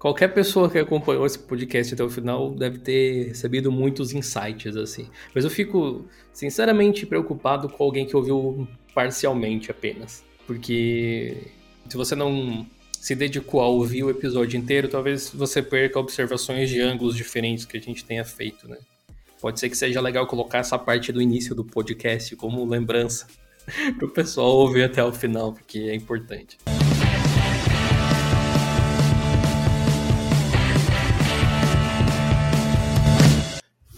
qualquer pessoa que acompanhou esse podcast até o final deve ter recebido muitos insights, assim. Mas eu fico, sinceramente, preocupado com alguém que ouviu parcialmente apenas. Porque se você não se dedicou a ouvir o episódio inteiro, talvez você perca observações de ângulos diferentes que a gente tenha feito, né? Pode ser que seja legal colocar essa parte do início do podcast como lembrança para o pessoal ouvir até o final, porque é importante.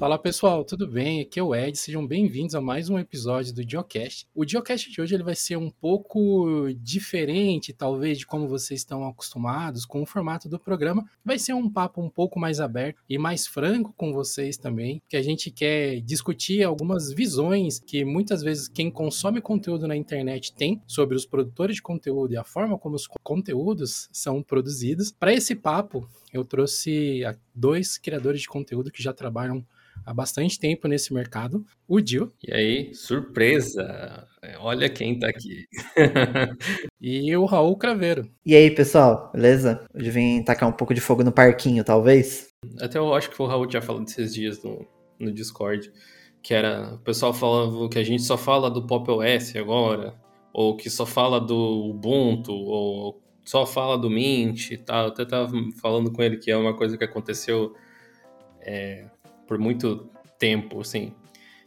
Fala pessoal, tudo bem? Aqui é o Ed, sejam bem-vindos a mais um episódio do Geocast. O Geocast de hoje ele vai ser um pouco diferente, talvez, de como vocês estão acostumados com o formato do programa. Vai ser um papo um pouco mais aberto e mais franco com vocês também, que a gente quer discutir algumas visões que muitas vezes quem consome conteúdo na internet tem sobre os produtores de conteúdo e a forma como os conteúdos são produzidos. Para esse papo, eu trouxe dois criadores de conteúdo que já trabalham há bastante tempo nesse mercado, o Dil. E aí, surpresa! Olha quem tá aqui. e o Raul Craveiro. E aí, pessoal, beleza? Hoje vim tacar um pouco de fogo no parquinho, talvez? Até eu acho que o Raul tinha falado esses dias no, no Discord, que era, o pessoal falava que a gente só fala do Pop OS agora, ou que só fala do Ubuntu, ou só fala do Mint e tal. Eu até tava falando com ele que é uma coisa que aconteceu é, por muito tempo, assim.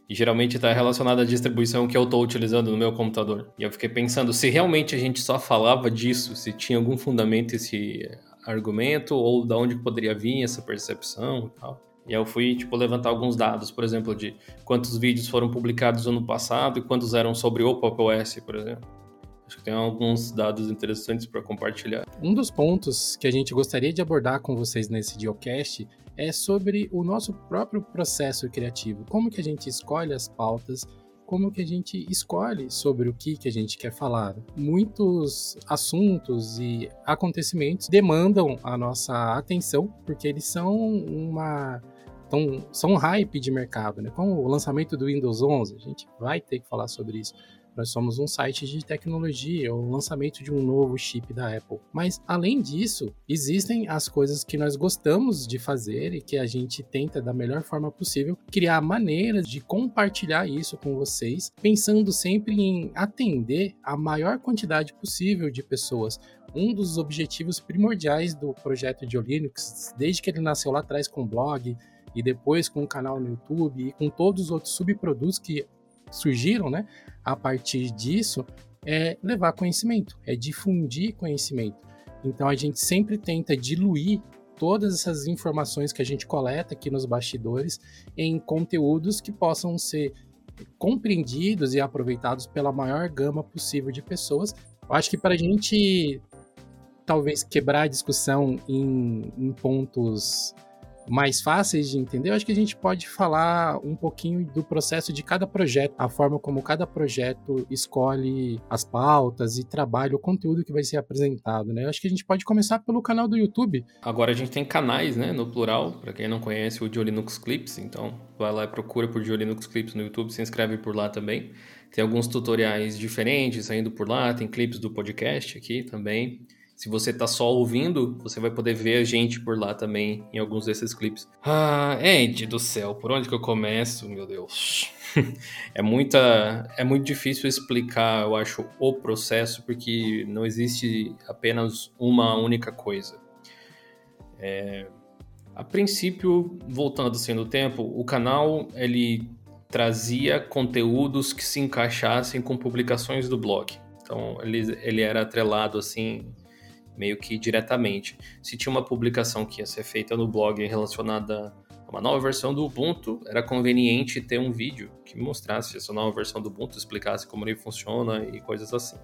E geralmente está relacionado à distribuição que eu estou utilizando no meu computador. E eu fiquei pensando se realmente a gente só falava disso, se tinha algum fundamento esse argumento, ou da onde poderia vir essa percepção e tal. E eu fui, tipo, levantar alguns dados, por exemplo, de quantos vídeos foram publicados ano passado e quantos eram sobre o Pop OS, por exemplo. Acho que tem alguns dados interessantes para compartilhar. Um dos pontos que a gente gostaria de abordar com vocês nesse Geocast é sobre o nosso próprio processo criativo. Como que a gente escolhe as pautas, como que a gente escolhe sobre o que, que a gente quer falar. Muitos assuntos e acontecimentos demandam a nossa atenção, porque eles são uma são um hype de mercado, né? Como o lançamento do Windows 11, a gente vai ter que falar sobre isso. Nós somos um site de tecnologia, o lançamento de um novo chip da Apple. Mas além disso, existem as coisas que nós gostamos de fazer e que a gente tenta da melhor forma possível criar maneiras de compartilhar isso com vocês, pensando sempre em atender a maior quantidade possível de pessoas um dos objetivos primordiais do projeto de Linux, desde que ele nasceu lá atrás com o blog e depois com o canal no YouTube e com todos os outros subprodutos que surgiram, né, a partir disso, é levar conhecimento, é difundir conhecimento. Então a gente sempre tenta diluir todas essas informações que a gente coleta aqui nos bastidores em conteúdos que possam ser compreendidos e aproveitados pela maior gama possível de pessoas. Eu acho que para a gente talvez quebrar a discussão em, em pontos mais fáceis de entender, eu acho que a gente pode falar um pouquinho do processo de cada projeto, a forma como cada projeto escolhe as pautas e trabalha o conteúdo que vai ser apresentado, né? Eu acho que a gente pode começar pelo canal do YouTube. Agora a gente tem canais, né, no plural, para quem não conhece o Diolinux Clips, então vai lá e procura por Diolinux Clips no YouTube, se inscreve por lá também. Tem alguns tutoriais diferentes saindo por lá, tem clipes do podcast aqui também. Se você tá só ouvindo, você vai poder ver a gente por lá também em alguns desses clipes. Ah, Ed do céu, por onde que eu começo, meu Deus? é muita, é muito difícil explicar, eu acho, o processo porque não existe apenas uma única coisa. É, a princípio, voltando assim no tempo, o canal ele trazia conteúdos que se encaixassem com publicações do blog. Então ele, ele era atrelado assim meio que diretamente. Se tinha uma publicação que ia ser feita no blog relacionada a uma nova versão do Ubuntu, era conveniente ter um vídeo que mostrasse essa nova versão do Ubuntu, explicasse como ele funciona e coisas assim.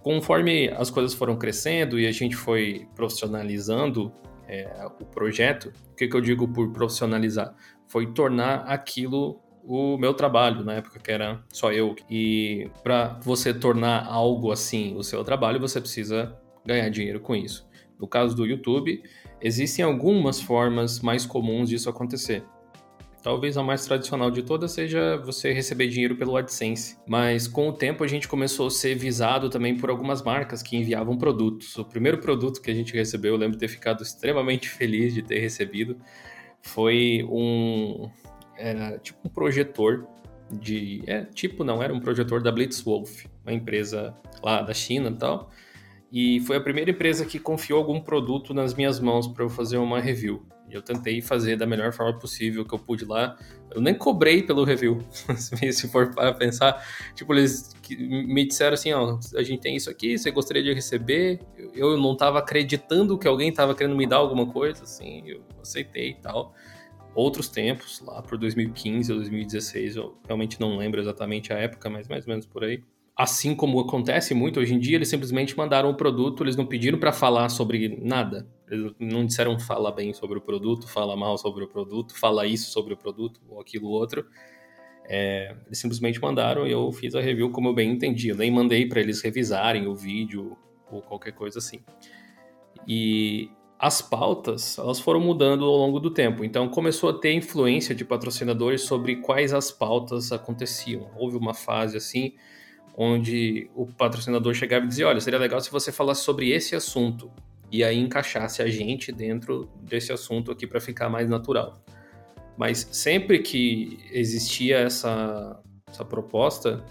Conforme as coisas foram crescendo e a gente foi profissionalizando é, o projeto, o que, que eu digo por profissionalizar? Foi tornar aquilo o meu trabalho, na época que era só eu. E para você tornar algo assim o seu trabalho, você precisa ganhar dinheiro com isso. No caso do YouTube, existem algumas formas mais comuns disso acontecer. Talvez a mais tradicional de todas seja você receber dinheiro pelo AdSense. Mas com o tempo a gente começou a ser visado também por algumas marcas que enviavam produtos. O primeiro produto que a gente recebeu, eu lembro de ter ficado extremamente feliz de ter recebido, foi um. Era tipo um projetor de. É, tipo, não, era um projetor da Blitzwolf, uma empresa lá da China e tal. E foi a primeira empresa que confiou algum produto nas minhas mãos para eu fazer uma review. E eu tentei fazer da melhor forma possível que eu pude lá. Eu nem cobrei pelo review, se for para pensar. Tipo, eles me disseram assim, ó, a gente tem isso aqui, você gostaria de receber? Eu não estava acreditando que alguém estava querendo me dar alguma coisa, assim, eu aceitei e tal. Outros tempos, lá por 2015 ou 2016, eu realmente não lembro exatamente a época, mas mais ou menos por aí assim como acontece muito hoje em dia, eles simplesmente mandaram o produto, eles não pediram para falar sobre nada. Eles não disseram fala bem sobre o produto, fala mal sobre o produto, fala isso sobre o produto ou aquilo outro. É, eles simplesmente mandaram e eu fiz a review como eu bem entendi. Eu nem mandei para eles revisarem o vídeo ou qualquer coisa assim. E as pautas elas foram mudando ao longo do tempo. Então começou a ter influência de patrocinadores sobre quais as pautas aconteciam. Houve uma fase assim onde o patrocinador chegava e dizia: Olha, seria legal se você falasse sobre esse assunto. E aí encaixasse a gente dentro desse assunto aqui para ficar mais natural. Mas sempre que existia essa, essa proposta,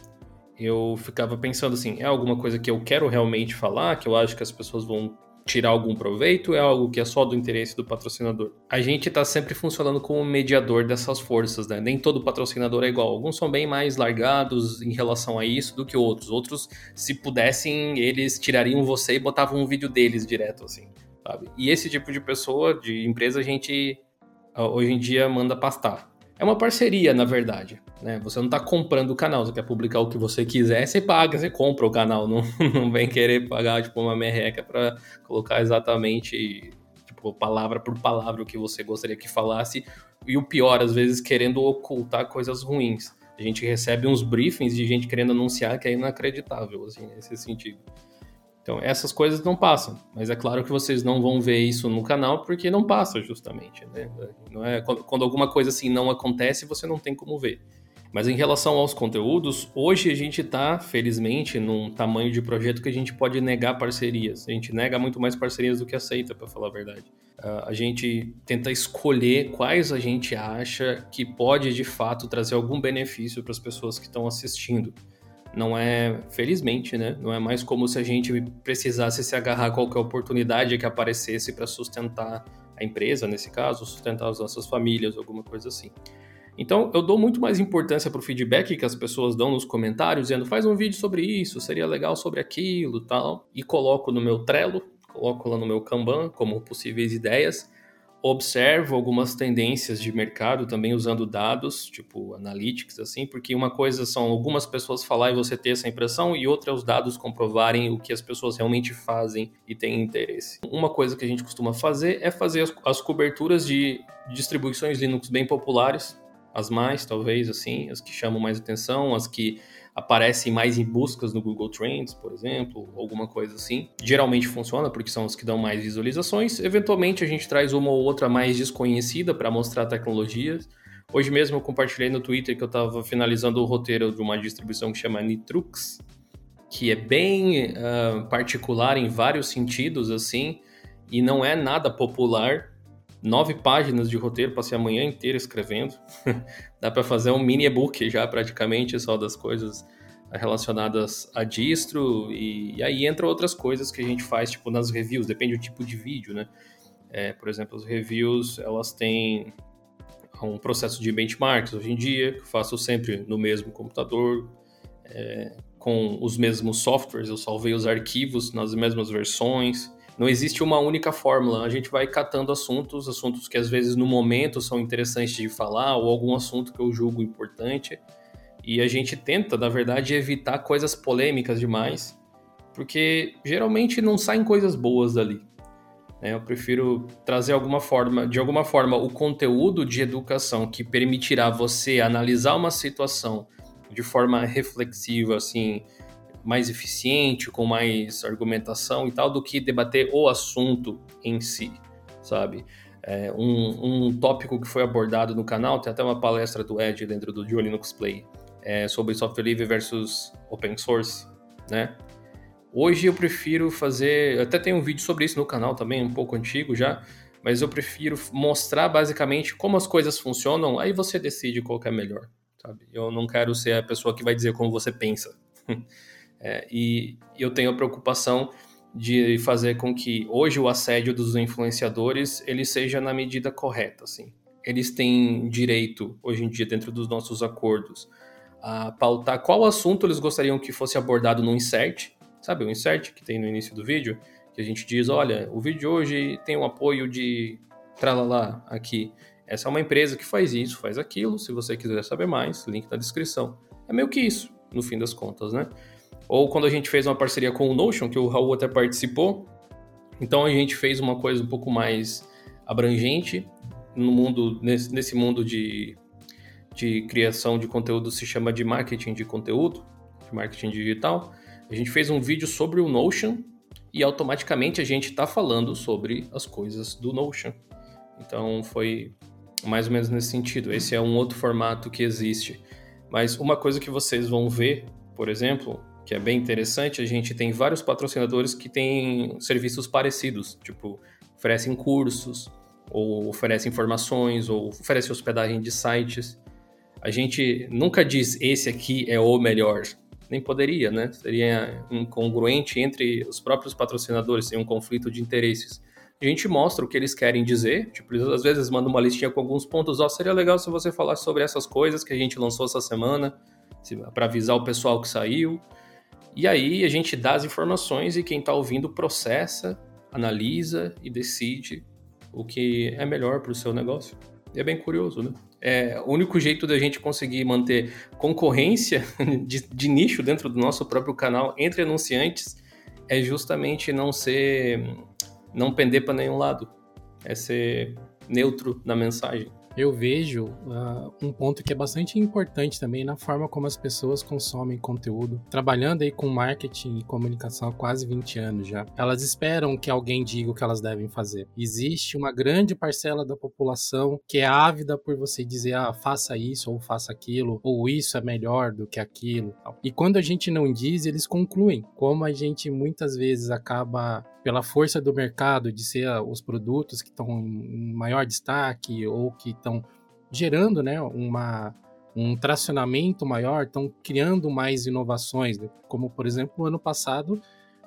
eu ficava pensando assim: é alguma coisa que eu quero realmente falar, que eu acho que as pessoas vão tirar algum proveito é algo que é só do interesse do patrocinador? A gente está sempre funcionando como mediador dessas forças, né? Nem todo patrocinador é igual. Alguns são bem mais largados em relação a isso do que outros. Outros, se pudessem, eles tirariam você e botavam um vídeo deles direto, assim, sabe? E esse tipo de pessoa, de empresa, a gente hoje em dia manda pastar. É uma parceria, na verdade. Né? Você não está comprando o canal, você quer publicar o que você quiser, você paga, você compra o canal. Não, não vem querer pagar tipo, uma merreca para colocar exatamente tipo, palavra por palavra o que você gostaria que falasse. E o pior, às vezes, querendo ocultar coisas ruins. A gente recebe uns briefings de gente querendo anunciar que é inacreditável, assim, nesse sentido. Então, essas coisas não passam, mas é claro que vocês não vão ver isso no canal porque não passa, justamente. Né? Não é, quando alguma coisa assim não acontece, você não tem como ver. Mas em relação aos conteúdos, hoje a gente está, felizmente, num tamanho de projeto que a gente pode negar parcerias. A gente nega muito mais parcerias do que aceita, para falar a verdade. Uh, a gente tenta escolher quais a gente acha que pode de fato trazer algum benefício para as pessoas que estão assistindo não é, felizmente, né? Não é mais como se a gente precisasse se agarrar a qualquer oportunidade que aparecesse para sustentar a empresa, nesse caso, sustentar as nossas famílias, alguma coisa assim. Então, eu dou muito mais importância para o feedback que as pessoas dão nos comentários, dizendo faz um vídeo sobre isso, seria legal sobre aquilo, tal, e coloco no meu Trello, coloco lá no meu Kanban como possíveis ideias observo algumas tendências de mercado também usando dados, tipo analytics, assim, porque uma coisa são algumas pessoas falar e você ter essa impressão, e outra é os dados comprovarem o que as pessoas realmente fazem e têm interesse. Uma coisa que a gente costuma fazer é fazer as, as coberturas de distribuições Linux bem populares, as mais, talvez, assim, as que chamam mais atenção, as que aparecem mais em buscas no Google Trends, por exemplo, alguma coisa assim. Geralmente funciona porque são os que dão mais visualizações. Eventualmente a gente traz uma ou outra mais desconhecida para mostrar tecnologias. Hoje mesmo eu compartilhei no Twitter que eu estava finalizando o roteiro de uma distribuição que chama Nitrux, que é bem uh, particular em vários sentidos, assim, e não é nada popular. Nove páginas de roteiro, passei a manhã inteira escrevendo. Dá para fazer um mini e-book já praticamente só das coisas relacionadas a distro e, e, aí entra outras coisas que a gente faz tipo nas reviews, depende do tipo de vídeo, né? É, por exemplo, as reviews elas têm um processo de benchmarks hoje em dia, que eu faço sempre no mesmo computador, é, com os mesmos softwares, eu salvei os arquivos nas mesmas versões. Não existe uma única fórmula, a gente vai catando assuntos, assuntos que às vezes no momento são interessantes de falar, ou algum assunto que eu julgo importante, e a gente tenta, na verdade, evitar coisas polêmicas demais, porque geralmente não saem coisas boas dali. Né? Eu prefiro trazer alguma forma, de alguma forma, o conteúdo de educação que permitirá você analisar uma situação de forma reflexiva, assim, mais eficiente, com mais argumentação e tal, do que debater o assunto em si, sabe? É, um, um tópico que foi abordado no canal, tem até uma palestra do Ed dentro do Duo Linux Play, é, sobre software livre versus open source, né? Hoje eu prefiro fazer, até tem um vídeo sobre isso no canal também, um pouco antigo já, mas eu prefiro mostrar basicamente como as coisas funcionam, aí você decide qual é melhor, sabe? Eu não quero ser a pessoa que vai dizer como você pensa. é, e eu tenho a preocupação de fazer com que hoje o assédio dos influenciadores ele seja na medida correta, assim. Eles têm direito hoje em dia dentro dos nossos acordos a pautar qual assunto eles gostariam que fosse abordado no insert, sabe o insert que tem no início do vídeo, que a gente diz, olha, o vídeo de hoje tem o um apoio de tralala aqui. Essa é uma empresa que faz isso, faz aquilo. Se você quiser saber mais, link na descrição. É meio que isso, no fim das contas, né? Ou quando a gente fez uma parceria com o Notion, que o Raul até participou, então a gente fez uma coisa um pouco mais abrangente no mundo nesse, nesse mundo de, de criação de conteúdo se chama de marketing de conteúdo, de marketing digital. A gente fez um vídeo sobre o Notion e automaticamente a gente está falando sobre as coisas do Notion. Então foi mais ou menos nesse sentido. Esse é um outro formato que existe. Mas uma coisa que vocês vão ver, por exemplo, que é bem interessante, a gente tem vários patrocinadores que têm serviços parecidos, tipo, oferecem cursos, ou oferecem informações, ou oferecem hospedagem de sites. A gente nunca diz esse aqui é o melhor, nem poderia, né? Seria incongruente entre os próprios patrocinadores, sem um conflito de interesses. A gente mostra o que eles querem dizer, tipo, eles às vezes mandam uma listinha com alguns pontos, ó, oh, seria legal se você falasse sobre essas coisas que a gente lançou essa semana, para avisar o pessoal que saiu. E aí a gente dá as informações e quem está ouvindo processa, analisa e decide o que é melhor para o seu negócio. E é bem curioso, né? É, o único jeito da gente conseguir manter concorrência de, de nicho dentro do nosso próprio canal entre anunciantes é justamente não ser, não pender para nenhum lado, é ser neutro na mensagem eu vejo uh, um ponto que é bastante importante também na forma como as pessoas consomem conteúdo. Trabalhando aí com marketing e comunicação há quase 20 anos já, elas esperam que alguém diga o que elas devem fazer. Existe uma grande parcela da população que é ávida por você dizer, ah, faça isso ou faça aquilo, ou isso é melhor do que aquilo. E quando a gente não diz, eles concluem. Como a gente muitas vezes acaba pela força do mercado de ser os produtos que estão em maior destaque ou que estão gerando né, uma, um tracionamento maior, estão criando mais inovações, né? como por exemplo no ano passado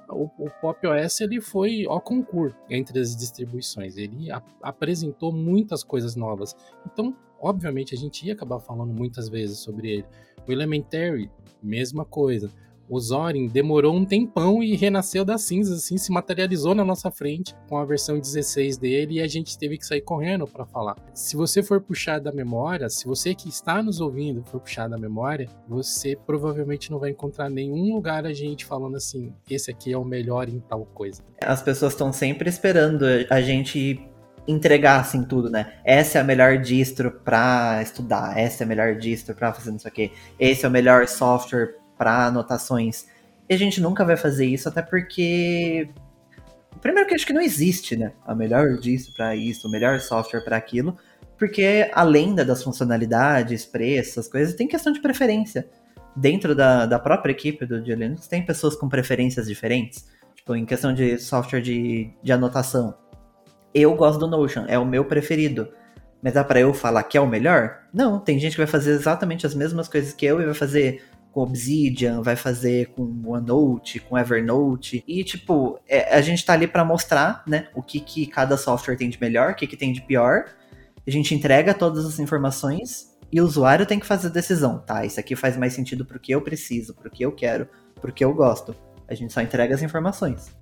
o, o Pop OS ele foi ao concurso entre as distribuições, ele a, apresentou muitas coisas novas, então obviamente a gente ia acabar falando muitas vezes sobre ele. O Elementary, mesma coisa o Zorin demorou um tempão e renasceu das cinzas, assim, se materializou na nossa frente com a versão 16 dele e a gente teve que sair correndo para falar. Se você for puxar da memória, se você que está nos ouvindo for puxar da memória, você provavelmente não vai encontrar nenhum lugar a gente falando assim, esse aqui é o melhor em tal coisa. As pessoas estão sempre esperando a gente entregar assim tudo, né? Essa é a melhor distro para estudar, essa é a melhor distro para fazer isso aqui, esse é o melhor software para anotações. E a gente nunca vai fazer isso, até porque. Primeiro que acho que não existe, né? A melhor disso para isso, o melhor software para aquilo. Porque além das funcionalidades, preços, coisas, tem questão de preferência. Dentro da, da própria equipe do Linux tem pessoas com preferências diferentes. Tipo, em questão de software de, de anotação. Eu gosto do Notion, é o meu preferido. Mas dá para eu falar que é o melhor? Não, tem gente que vai fazer exatamente as mesmas coisas que eu e vai fazer com Obsidian, vai fazer com OneNote, com Evernote. E, tipo, é, a gente tá ali para mostrar, né, o que, que cada software tem de melhor, o que, que tem de pior. A gente entrega todas as informações e o usuário tem que fazer a decisão, tá? Isso aqui faz mais sentido pro que eu preciso, pro que eu quero, pro que eu gosto. A gente só entrega as informações.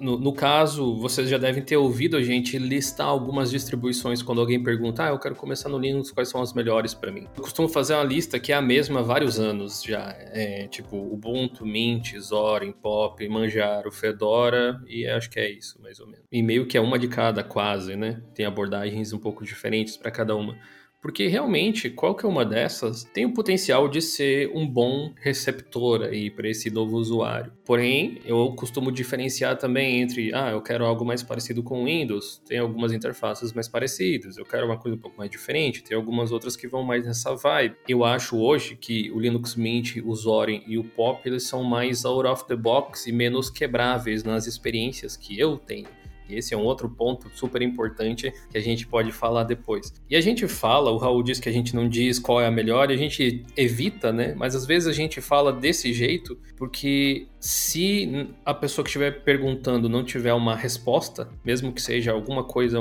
No, no, caso, vocês já devem ter ouvido a gente listar algumas distribuições quando alguém pergunta, ah, eu quero começar no Linux, quais são as melhores para mim? Eu costumo fazer uma lista que é a mesma há vários anos já, é, tipo Ubuntu, Mint, Zorin, Pop, Manjaro, Fedora e acho que é isso, mais ou menos. E meio que é uma de cada quase, né? Tem abordagens um pouco diferentes para cada uma. Porque realmente, qualquer uma dessas tem o potencial de ser um bom receptor aí para esse novo usuário. Porém, eu costumo diferenciar também entre, ah, eu quero algo mais parecido com o Windows, tem algumas interfaces mais parecidas, eu quero uma coisa um pouco mais diferente, tem algumas outras que vão mais nessa vibe. Eu acho hoje que o Linux Mint, o Zorin e o Pop, eles são mais out of the box e menos quebráveis nas experiências que eu tenho. Esse é um outro ponto super importante que a gente pode falar depois. E a gente fala, o Raul diz que a gente não diz qual é a melhor, a gente evita, né? Mas às vezes a gente fala desse jeito porque se a pessoa que estiver perguntando não tiver uma resposta, mesmo que seja alguma coisa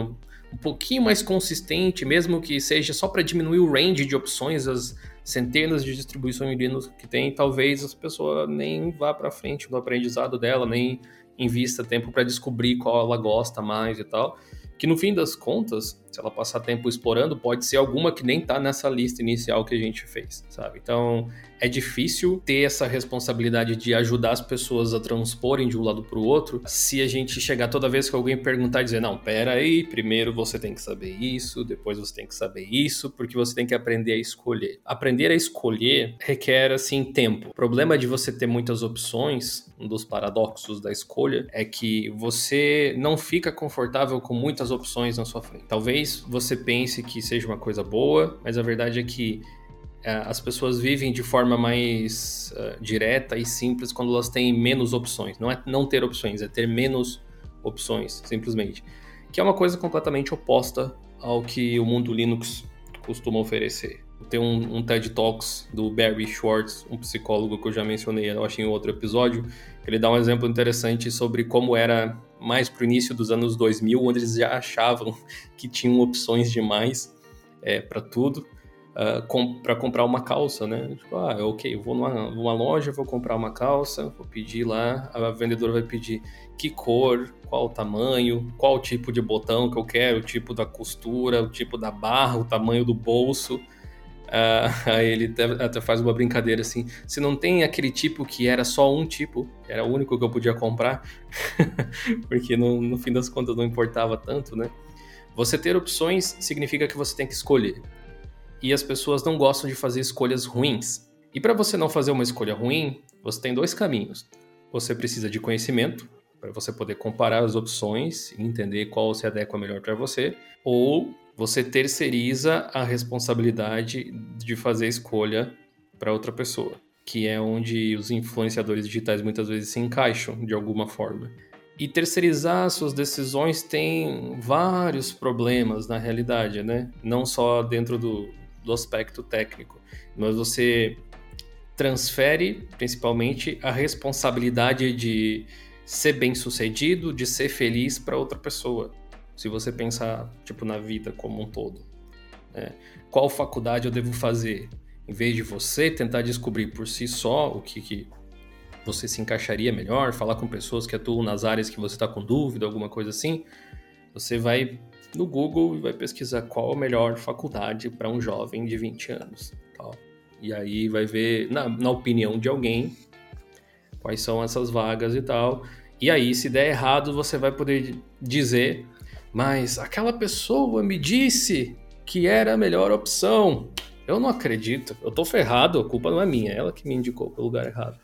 um pouquinho mais consistente, mesmo que seja só para diminuir o range de opções, as centenas de distribuições Linux que tem, talvez a pessoa nem vá para frente no aprendizado dela, nem invista tempo para descobrir qual ela gosta mais e tal. Que no fim das contas, se ela passar tempo explorando, pode ser alguma que nem tá nessa lista inicial que a gente fez, sabe? Então, é difícil ter essa responsabilidade de ajudar as pessoas a transporem de um lado para o outro se a gente chegar toda vez que alguém perguntar e dizer: não, pera aí, primeiro você tem que saber isso, depois você tem que saber isso, porque você tem que aprender a escolher. Aprender a escolher requer, assim, tempo. O problema de você ter muitas opções, um dos paradoxos da escolha, é que você não fica confortável com muitas opções na sua frente. Talvez você pense que seja uma coisa boa, mas a verdade é que é, as pessoas vivem de forma mais uh, direta e simples quando elas têm menos opções. Não é não ter opções, é ter menos opções, simplesmente. Que é uma coisa completamente oposta ao que o mundo Linux costuma oferecer. Tem um, um TED Talks do Barry Schwartz, um psicólogo que eu já mencionei, eu acho, em outro episódio, ele dá um exemplo interessante sobre como era mais pro início dos anos 2000, onde eles já achavam que tinham opções demais é, para tudo uh, com, para comprar uma calça, né? Tipo, ah, ok, eu vou numa, numa loja, vou comprar uma calça, vou pedir lá, a vendedora vai pedir que cor, qual o tamanho, qual o tipo de botão que eu quero, o tipo da costura, o tipo da barra, o tamanho do bolso. Uh, aí ele até, faz uma brincadeira assim: se não tem aquele tipo que era só um tipo, era o único que eu podia comprar, porque no, no fim das contas não importava tanto, né? Você ter opções significa que você tem que escolher e as pessoas não gostam de fazer escolhas ruins. E para você não fazer uma escolha ruim, você tem dois caminhos. Você precisa de conhecimento para você poder comparar as opções e entender qual se adequa melhor para você, ou você terceiriza a responsabilidade de fazer escolha para outra pessoa, que é onde os influenciadores digitais muitas vezes se encaixam de alguma forma. E terceirizar suas decisões tem vários problemas na realidade, né? Não só dentro do, do aspecto técnico, mas você transfere principalmente a responsabilidade de ser bem sucedido, de ser feliz para outra pessoa. Se você pensar tipo na vida como um todo, né? qual faculdade eu devo fazer? Em vez de você tentar descobrir por si só o que, que você se encaixaria melhor, falar com pessoas que atuam nas áreas que você está com dúvida, alguma coisa assim, você vai no Google e vai pesquisar qual a melhor faculdade para um jovem de 20 anos. Tal. E aí vai ver, na, na opinião de alguém, quais são essas vagas e tal. E aí, se der errado, você vai poder dizer, mas aquela pessoa me disse que era a melhor opção. Eu não acredito, eu tô ferrado, a culpa não é minha, é ela que me indicou para o lugar errado.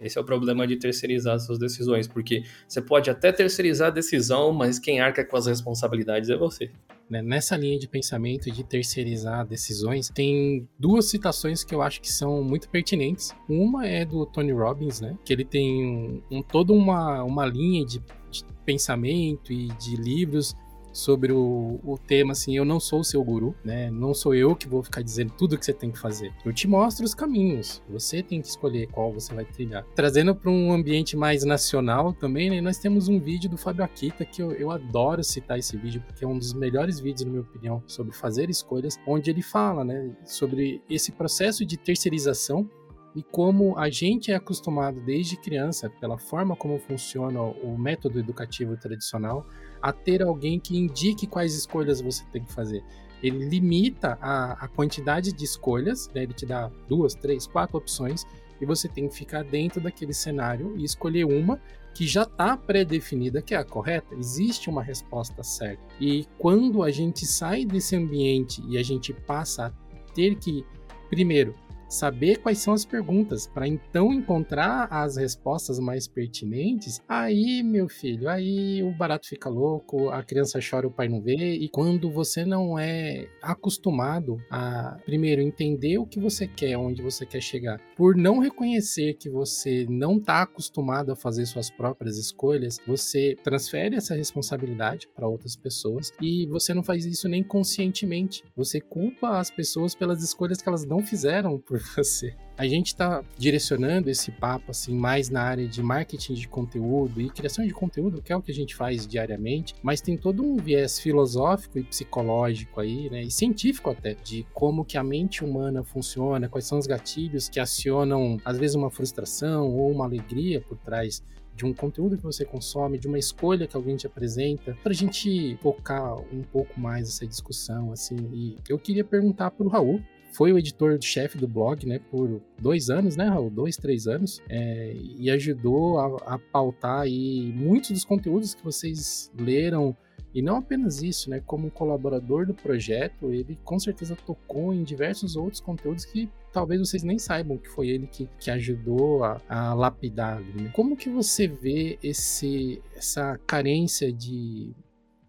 Esse é o problema de terceirizar suas decisões, porque você pode até terceirizar a decisão, mas quem arca com as responsabilidades é você. Né, nessa linha de pensamento de terceirizar decisões, tem duas citações que eu acho que são muito pertinentes. Uma é do Tony Robbins, né? Que ele tem um, um toda uma, uma linha de, de pensamento e de livros sobre o, o tema, assim, eu não sou o seu guru, né? Não sou eu que vou ficar dizendo tudo que você tem que fazer. Eu te mostro os caminhos. Você tem que escolher qual você vai trilhar. Trazendo para um ambiente mais nacional também, né? Nós temos um vídeo do Fábio Akita que eu, eu adoro citar esse vídeo porque é um dos melhores vídeos, na minha opinião, sobre fazer escolhas, onde ele fala, né, sobre esse processo de terceirização e como a gente é acostumado desde criança, pela forma como funciona o método educativo tradicional, a ter alguém que indique quais escolhas você tem que fazer. Ele limita a, a quantidade de escolhas, né? ele te dá duas, três, quatro opções, e você tem que ficar dentro daquele cenário e escolher uma que já está pré-definida que é a correta. Existe uma resposta certa. E quando a gente sai desse ambiente e a gente passa a ter que, primeiro, saber quais são as perguntas, para então encontrar as respostas mais pertinentes, aí, meu filho, aí o barato fica louco, a criança chora, o pai não vê, e quando você não é acostumado a, primeiro, entender o que você quer, onde você quer chegar, por não reconhecer que você não está acostumado a fazer suas próprias escolhas, você transfere essa responsabilidade para outras pessoas e você não faz isso nem conscientemente. Você culpa as pessoas pelas escolhas que elas não fizeram por por você. A gente está direcionando esse papo assim mais na área de marketing de conteúdo e criação de conteúdo, que é o que a gente faz diariamente, mas tem todo um viés filosófico e psicológico aí, né, e científico até, de como que a mente humana funciona, quais são os gatilhos que acionam às vezes uma frustração ou uma alegria por trás de um conteúdo que você consome, de uma escolha que alguém te apresenta, para a gente focar um pouco mais essa discussão, assim. E eu queria perguntar para o Raul, foi o editor-chefe do blog, né, por dois anos, né, Raul? Dois, três anos, é, e ajudou a, a pautar aí muitos dos conteúdos que vocês leram, e não apenas isso, né, como colaborador do projeto, ele com certeza tocou em diversos outros conteúdos que talvez vocês nem saibam que foi ele que, que ajudou a, a lapidar. Né? Como que você vê esse, essa carência de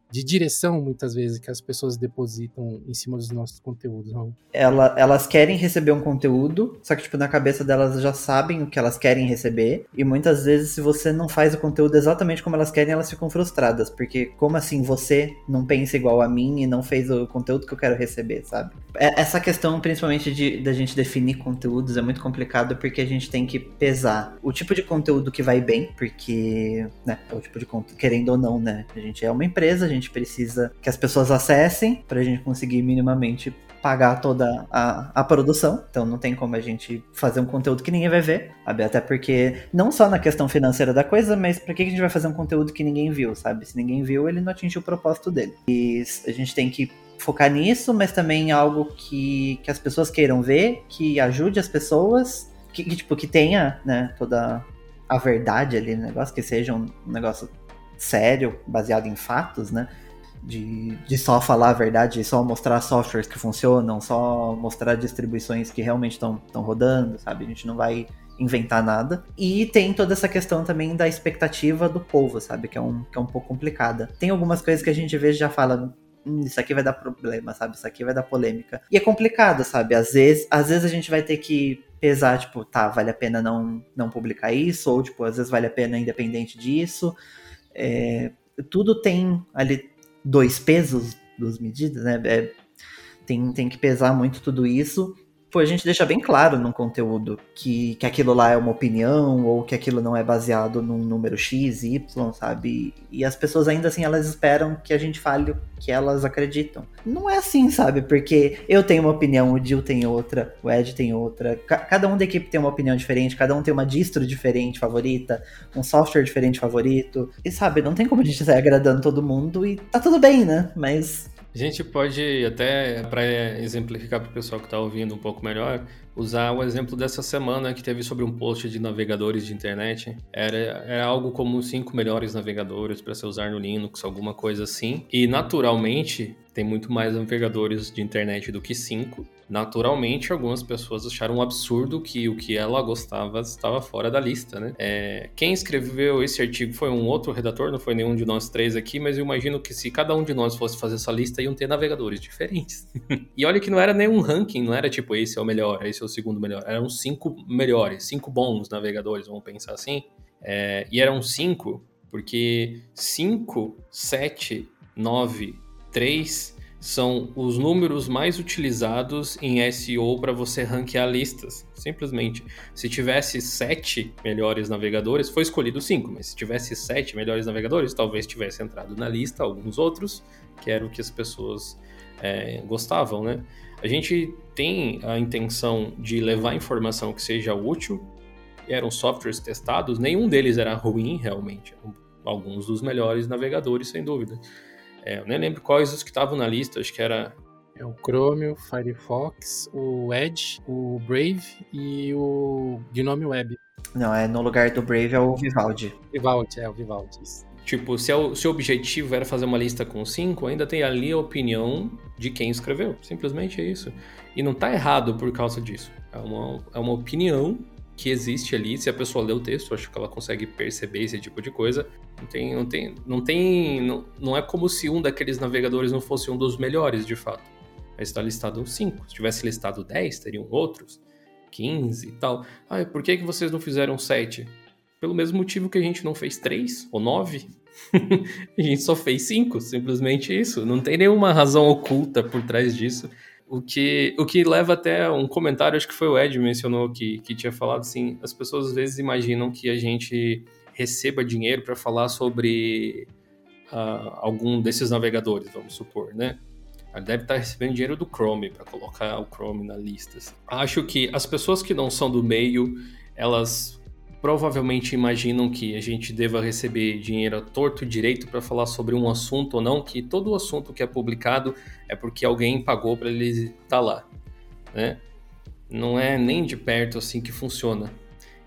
de direção, muitas vezes, que as pessoas depositam em cima dos nossos conteúdos, Raul. Ela, elas querem receber um conteúdo, só que, tipo, na cabeça delas já sabem o que elas querem receber, e muitas vezes, se você não faz o conteúdo exatamente como elas querem, elas ficam frustradas, porque como assim você não pensa igual a mim e não fez o conteúdo que eu quero receber, sabe? É, essa questão, principalmente, de da gente definir conteúdos é muito complicado, porque a gente tem que pesar o tipo de conteúdo que vai bem, porque, né, é o tipo de conteúdo, querendo ou não, né, a gente é uma empresa, a gente gente precisa que as pessoas acessem para a gente conseguir minimamente pagar toda a, a produção. Então não tem como a gente fazer um conteúdo que ninguém vai ver, sabe? Até porque, não só na questão financeira da coisa, mas para que a gente vai fazer um conteúdo que ninguém viu, sabe? Se ninguém viu, ele não atingiu o propósito dele. E a gente tem que focar nisso, mas também algo que, que as pessoas queiram ver, que ajude as pessoas, que, que tipo, que tenha, né, toda a verdade ali no negócio, que seja um negócio sério, baseado em fatos, né? De, de só falar a verdade, só mostrar softwares que funcionam, só mostrar distribuições que realmente estão rodando, sabe? A gente não vai inventar nada. E tem toda essa questão também da expectativa do povo, sabe? Que é um, que é um pouco complicada. Tem algumas coisas que a gente vê já fala. Hum, isso aqui vai dar problema, sabe? Isso aqui vai dar polêmica. E é complicado, sabe? Às vezes, às vezes a gente vai ter que pesar, tipo, tá, vale a pena não, não publicar isso, ou, tipo, às vezes vale a pena independente disso. É, tudo tem ali dois pesos, duas medidas, né? É, tem, tem que pesar muito tudo isso Pô, a gente deixa bem claro no conteúdo que, que aquilo lá é uma opinião ou que aquilo não é baseado num número X, Y, sabe? E as pessoas ainda assim elas esperam que a gente fale o que elas acreditam. Não é assim, sabe? Porque eu tenho uma opinião, o Jill tem outra, o Ed tem outra. cada um da equipe tem uma opinião diferente, cada um tem uma distro diferente favorita, um software diferente favorito. E sabe, não tem como a gente sair agradando todo mundo e tá tudo bem, né? Mas a gente pode até, para exemplificar para o pessoal que está ouvindo um pouco melhor, usar o exemplo dessa semana que teve sobre um post de navegadores de internet. Era, era algo como os cinco melhores navegadores para se usar no Linux, alguma coisa assim. E naturalmente tem muito mais navegadores de internet do que cinco. Naturalmente, algumas pessoas acharam um absurdo que o que ela gostava estava fora da lista, né? É, quem escreveu esse artigo foi um outro redator, não foi nenhum de nós três aqui, mas eu imagino que se cada um de nós fosse fazer essa lista, iam ter navegadores diferentes. e olha que não era nenhum ranking, não era tipo esse é o melhor, esse é o segundo melhor. Eram cinco melhores, cinco bons navegadores, vamos pensar assim. É, e eram cinco, porque cinco, sete, nove 3 são os números mais utilizados em SEO para você ranquear listas. Simplesmente, se tivesse 7 melhores navegadores, foi escolhido 5, mas se tivesse 7 melhores navegadores, talvez tivesse entrado na lista alguns outros, que era o que as pessoas é, gostavam, né? A gente tem a intenção de levar informação que seja útil, eram softwares testados, nenhum deles era ruim realmente, alguns dos melhores navegadores, sem dúvida. É, eu nem lembro quais os que estavam na lista, acho que era É o Chrome, o Firefox, o Edge, o Brave e o Gnome Web. Não, é no lugar do Brave é o Vivaldi. Vivaldi, é o Vivaldi. Tipo, se, é o, se o objetivo era fazer uma lista com cinco, ainda tem ali a opinião de quem escreveu. Simplesmente é isso. E não tá errado por causa disso. É uma, é uma opinião que existe ali. Se a pessoa lê o texto, acho que ela consegue perceber esse tipo de coisa. Não tem. Não, tem, não, tem, não, não é como se um daqueles navegadores não fosse um dos melhores, de fato. Mas está listado 5. Se tivesse listado 10, teriam outros. 15 e tal. Ah, por que, que vocês não fizeram 7? pelo mesmo motivo que a gente não fez três ou nove. a gente só fez cinco, simplesmente isso. Não tem nenhuma razão oculta por trás disso. O que, o que leva até um comentário, acho que foi o Ed mencionou que, que tinha falado assim: as pessoas às vezes imaginam que a gente receba dinheiro para falar sobre uh, algum desses navegadores, vamos supor, né? Deve estar recebendo dinheiro do Chrome para colocar o Chrome na lista. Assim. Acho que as pessoas que não são do meio, elas provavelmente imaginam que a gente deva receber dinheiro torto direito para falar sobre um assunto ou não, que todo assunto que é publicado é porque alguém pagou para ele estar tá lá, né? Não é nem de perto assim que funciona.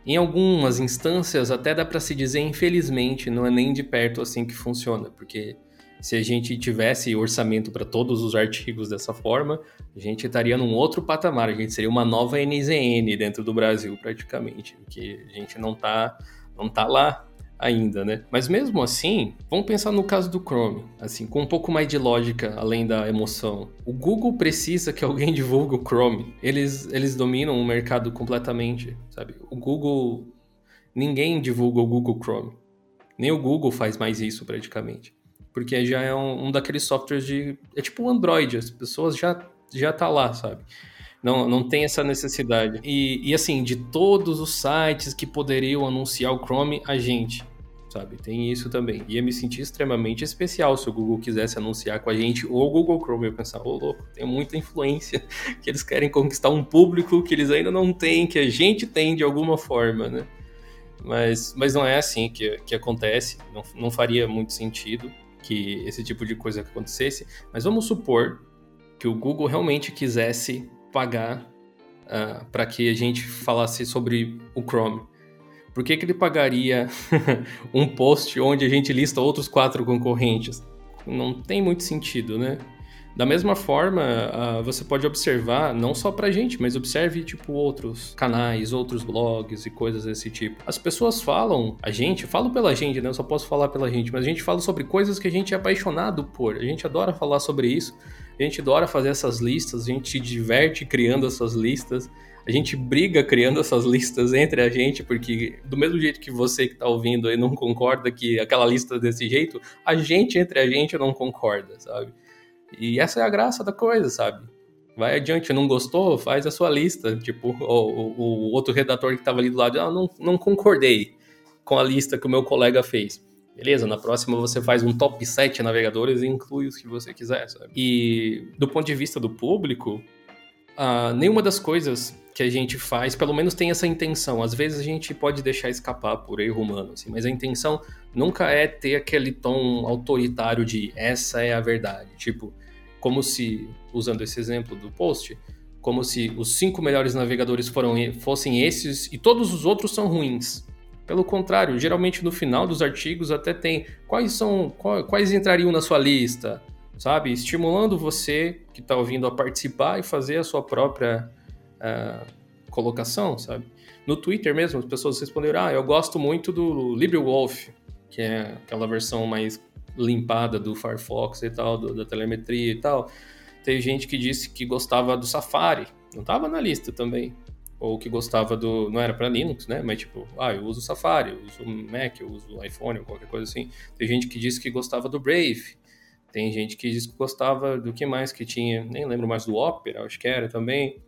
Em algumas instâncias até dá para se dizer infelizmente, não é nem de perto assim que funciona, porque se a gente tivesse orçamento para todos os artigos dessa forma, a gente estaria num outro patamar, a gente seria uma nova NZN dentro do Brasil praticamente, que a gente não está não tá lá ainda, né? Mas mesmo assim, vamos pensar no caso do Chrome, assim, com um pouco mais de lógica além da emoção. O Google precisa que alguém divulgue o Chrome. Eles eles dominam o mercado completamente, sabe? O Google ninguém divulga o Google Chrome. Nem o Google faz mais isso praticamente porque já é um, um daqueles softwares de. É tipo um Android, as pessoas já, já tá lá, sabe? Não, não tem essa necessidade. E, e assim, de todos os sites que poderiam anunciar o Chrome, a gente, sabe? Tem isso também. Ia me sentir extremamente especial se o Google quisesse anunciar com a gente ou o Google Chrome. Eu pensar, ô louco, tem muita influência, que eles querem conquistar um público que eles ainda não têm, que a gente tem de alguma forma, né? Mas, mas não é assim que, que acontece, não, não faria muito sentido que esse tipo de coisa acontecesse, mas vamos supor que o Google realmente quisesse pagar uh, ah, para que a gente falasse sobre o Chrome. Por que, que ele pagaria um post onde a gente lista outros quatro concorrentes? Não tem muito sentido, né? Da mesma forma, uh, você pode observar, não só pra gente, mas observe, tipo, outros canais, outros blogs e coisas desse tipo. As pessoas falam, a gente, falo pela gente, né? Eu só posso falar pela gente, mas a gente fala sobre coisas que a gente é apaixonado por. A gente adora falar sobre isso, a gente adora fazer essas listas, a gente se diverte criando essas listas. A gente briga criando essas listas entre a gente, porque do mesmo jeito que você que está ouvindo aí não concorda que aquela lista é desse jeito, a gente entre a gente não concorda, sabe? E essa é a graça da coisa, sabe? Vai adiante, não gostou? Faz a sua lista. Tipo, o, o, outro redator que estava ali do lado, ah, não, não concordei com a lista que o meu colega fez. Beleza, na próxima você faz um top 7 navegadores e inclui os que você quiser, sabe? E do ponto de vista do público, uh, nenhuma das coisas que a gente faz, pelo menos tem essa intenção. Às vezes a gente pode deixar escapar por erro humano, assim, mas a intenção nunca é ter aquele tom autoritário de essa é a verdade. Tipo, como se, usando esse exemplo do post, como se os cinco melhores navegadores foram, fossem esses e todos os outros são ruins. Pelo contrário, geralmente no final dos artigos até tem quais são quais entrariam na sua lista, sabe? Estimulando você que está ouvindo a participar e fazer a sua própria uh, colocação, sabe? No Twitter mesmo, as pessoas responderam: Ah, eu gosto muito do LibreWolf, que é aquela versão mais limpada do Firefox e tal, do, da telemetria e tal. Teve gente que disse que gostava do Safari, não estava na lista também. Ou que gostava do. Não era para Linux, né? Mas tipo, ah, eu uso Safari, eu uso Mac, eu uso iPhone, ou qualquer coisa assim. Tem gente que disse que gostava do Brave. Tem gente que disse que gostava do que mais que tinha, nem lembro mais do Opera, acho que era também.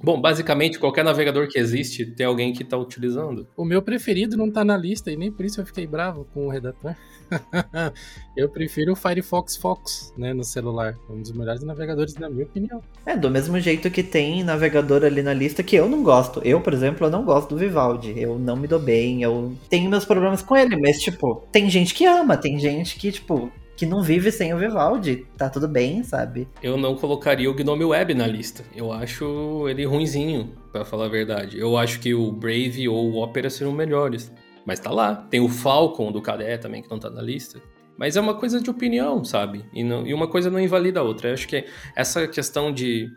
Bom, basicamente qualquer navegador que existe tem alguém que está utilizando. O meu preferido não está na lista e nem por isso eu fiquei bravo com o redator. eu prefiro o Firefox Fox, né, no celular. Um dos melhores navegadores, na minha opinião. É, do mesmo jeito que tem navegador ali na lista que eu não gosto. Eu, por exemplo, eu não gosto do Vivaldi. Eu não me dou bem, eu tenho meus problemas com ele, mas, tipo, tem gente que ama, tem gente que, tipo, que não vive sem o Vivaldi. Tá tudo bem, sabe? Eu não colocaria o Gnome Web na lista. Eu acho ele ruinzinho, para falar a verdade. Eu acho que o Brave ou o Opera seriam melhores. Mas tá lá. Tem o Falcon do KDE também, que não tá na lista. Mas é uma coisa de opinião, sabe? E, não, e uma coisa não invalida a outra. Eu acho que essa questão de.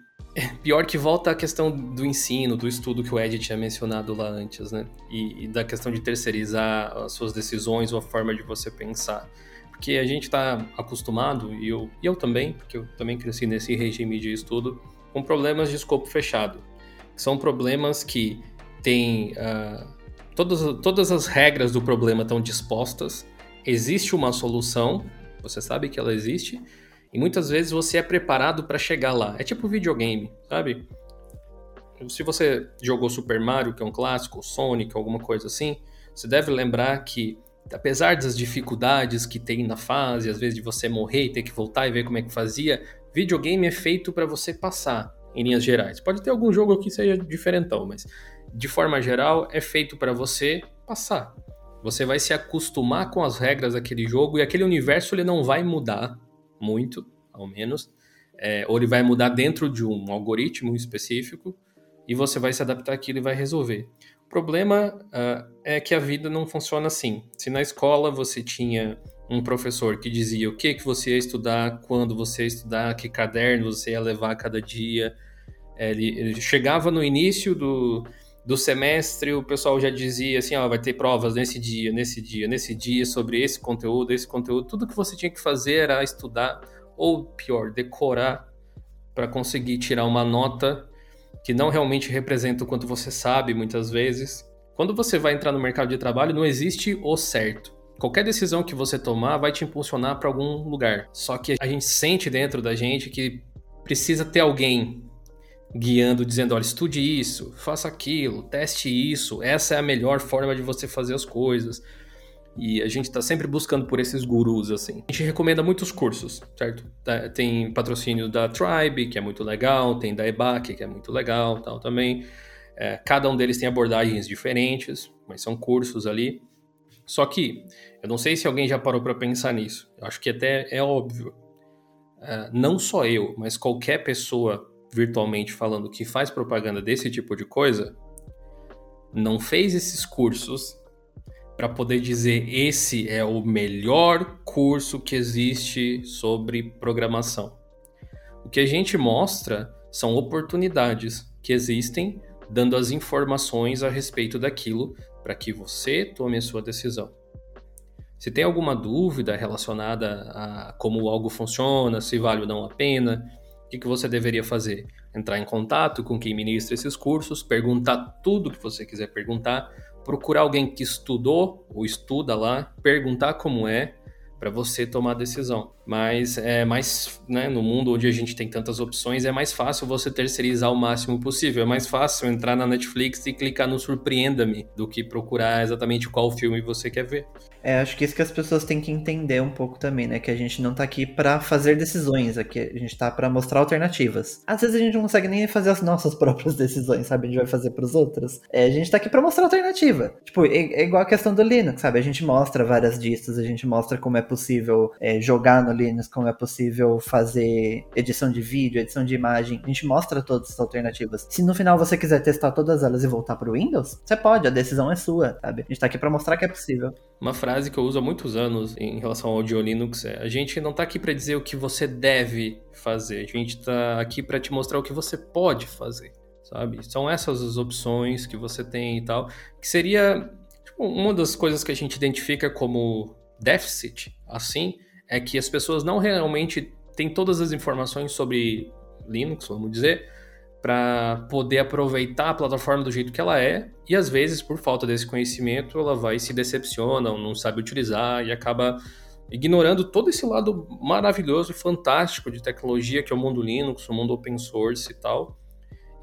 Pior que volta à questão do ensino, do estudo que o Ed tinha mencionado lá antes, né? E, e da questão de terceirizar as suas decisões ou a forma de você pensar. Porque a gente está acostumado, e eu, e eu também, porque eu também cresci nesse regime de estudo, com problemas de escopo fechado. São problemas que têm. Uh, todas, todas as regras do problema estão dispostas existe uma solução, você sabe que ela existe, e muitas vezes você é preparado para chegar lá. É tipo videogame, sabe? Se você jogou Super Mario, que é um clássico, Sonic, alguma coisa assim, você deve lembrar que, apesar das dificuldades que tem na fase, às vezes de você morrer e ter que voltar e ver como é que fazia, videogame é feito para você passar, em linhas gerais. Pode ter algum jogo que seja diferentão, mas de forma geral é feito para você passar. Você vai se acostumar com as regras daquele jogo e aquele universo ele não vai mudar muito, ao menos. É, ou ele vai mudar dentro de um algoritmo específico e você vai se adaptar àquilo e vai resolver. Problema uh, é que a vida não funciona assim. Se na escola você tinha um professor que dizia o que, que você ia estudar, quando você ia estudar, que caderno você ia levar cada dia, é, ele, ele chegava no início do, do semestre o pessoal já dizia assim, ó, vai ter provas nesse dia, nesse dia, nesse dia sobre esse conteúdo, esse conteúdo. Tudo que você tinha que fazer era estudar ou pior, decorar para conseguir tirar uma nota que não realmente representa o quanto você sabe muitas vezes. Quando você vai entrar no mercado de trabalho, não existe o certo. Qualquer decisão que você tomar vai te impulsionar para algum lugar. Só que a gente sente dentro da gente que precisa ter alguém guiando, dizendo: olha, estude isso, faça aquilo, teste isso, essa é a melhor forma de você fazer as coisas. E a gente está sempre buscando por esses gurus, assim. A gente recomenda muitos cursos, certo? Tá, tem patrocínio da Tribe, que é muito legal, tem da EBAC, que é muito legal tal também. É, cada um deles tem abordagens diferentes, mas são cursos ali. Só que, eu não sei se alguém já parou para pensar nisso. Eu acho que até é óbvio. É, não só eu, mas qualquer pessoa virtualmente falando que faz propaganda desse tipo de coisa, não fez esses cursos para poder dizer esse é o melhor curso que existe sobre programação. O que a gente mostra são oportunidades que existem, dando as informações a respeito daquilo para que você tome a sua decisão. Se tem alguma dúvida relacionada a como algo funciona, se vale ou não a pena, que, que você deveria fazer? Entrar em contato com quem ministra esses cursos, perguntar tudo que você quiser perguntar, procurar alguém que estudou ou estuda lá, perguntar como é, para você tomar a decisão. Mas é mais, né, no mundo onde a gente tem tantas opções, é mais fácil você terceirizar o máximo possível. É mais fácil entrar na Netflix e clicar no Surpreenda-me do que procurar exatamente qual filme você quer ver. É, acho que isso que as pessoas têm que entender um pouco também, né? Que a gente não tá aqui para fazer decisões, aqui a gente tá para mostrar alternativas. Às vezes a gente não consegue nem fazer as nossas próprias decisões, sabe? A gente vai fazer pros outros. É, a gente tá aqui para mostrar alternativa. Tipo, é, é, igual a questão do Linux, sabe? A gente mostra várias distros, a gente mostra como é possível é, jogar no Como é possível fazer edição de vídeo, edição de imagem. A gente mostra todas as alternativas. Se no final você quiser testar todas elas e voltar pro Windows, você pode, a decisão é sua, sabe? A gente tá aqui para mostrar que é possível. Uma frase que eu uso há muitos anos em relação ao Audio Linux é: a gente não está aqui para dizer o que você deve fazer, a gente está aqui para te mostrar o que você pode fazer, sabe? São essas as opções que você tem e tal, que seria tipo, uma das coisas que a gente identifica como déficit, assim, é que as pessoas não realmente têm todas as informações sobre Linux, vamos dizer, para poder aproveitar a plataforma do jeito que ela é, e às vezes, por falta desse conhecimento, ela vai se decepciona, ou não sabe utilizar e acaba ignorando todo esse lado maravilhoso e fantástico de tecnologia que é o mundo Linux, o mundo open source e tal,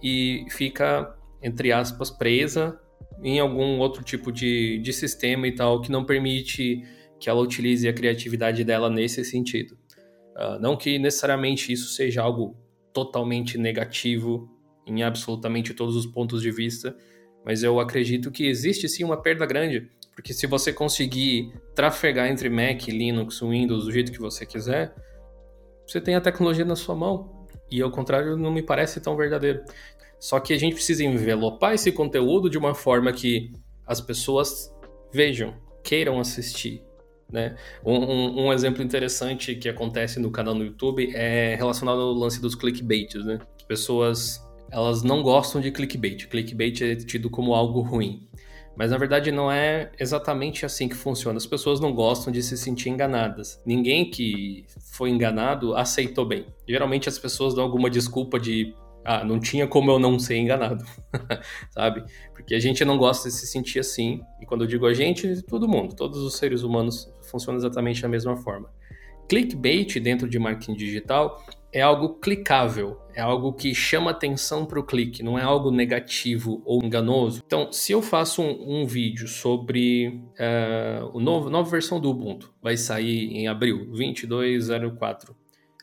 e fica, entre aspas, presa em algum outro tipo de, de sistema e tal que não permite que ela utilize a criatividade dela nesse sentido. Uh, não que necessariamente isso seja algo totalmente negativo em absolutamente todos os pontos de vista, mas eu acredito que existe sim uma perda grande, Porque se você conseguir trafegar entre Mac, Linux, Windows do jeito que você quiser, você tem a tecnologia na sua mão. E ao contrário, não me parece tão verdadeiro. Só que a gente precisa envelopar esse conteúdo de uma forma que as pessoas vejam, queiram assistir. Né? Um, um, um, exemplo interessante que acontece no canal no YouTube é relacionado ao lance dos clickbaits. Né? As pessoas elas não gostam de clickbait. Clickbait é tido como algo ruim. Mas na verdade não é exatamente assim que funciona. As pessoas não gostam de se sentir enganadas. Ninguém que foi enganado aceitou bem. Geralmente as pessoas dão alguma desculpa de ah, não tinha como eu não ser enganado, sabe? Porque a gente não gosta de se sentir assim. E quando eu digo a gente, todo mundo, todos os seres humanos funcionam exatamente da mesma forma. Clickbait dentro de marketing digital é algo clicável, é algo que chama atenção para o clique, não é algo negativo ou enganoso. Então, se eu faço um, um vídeo sobre uh, a nova versão do Ubuntu, vai sair em abril 2204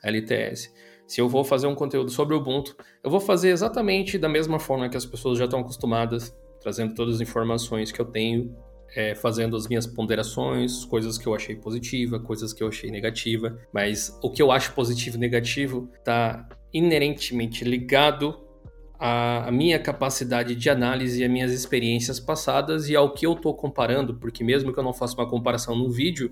LTS. Se eu vou fazer um conteúdo sobre o Ubuntu, eu vou fazer exatamente da mesma forma que as pessoas já estão acostumadas, trazendo todas as informações que eu tenho é, fazendo as minhas ponderações, coisas que eu achei positiva, coisas que eu achei negativa, mas o que eu acho positivo e negativo está inerentemente ligado à, minha capacidade de análise e às minhas experiências passadas e ao que eu estou comparando, porque mesmo que eu não faça uma comparação no vídeo,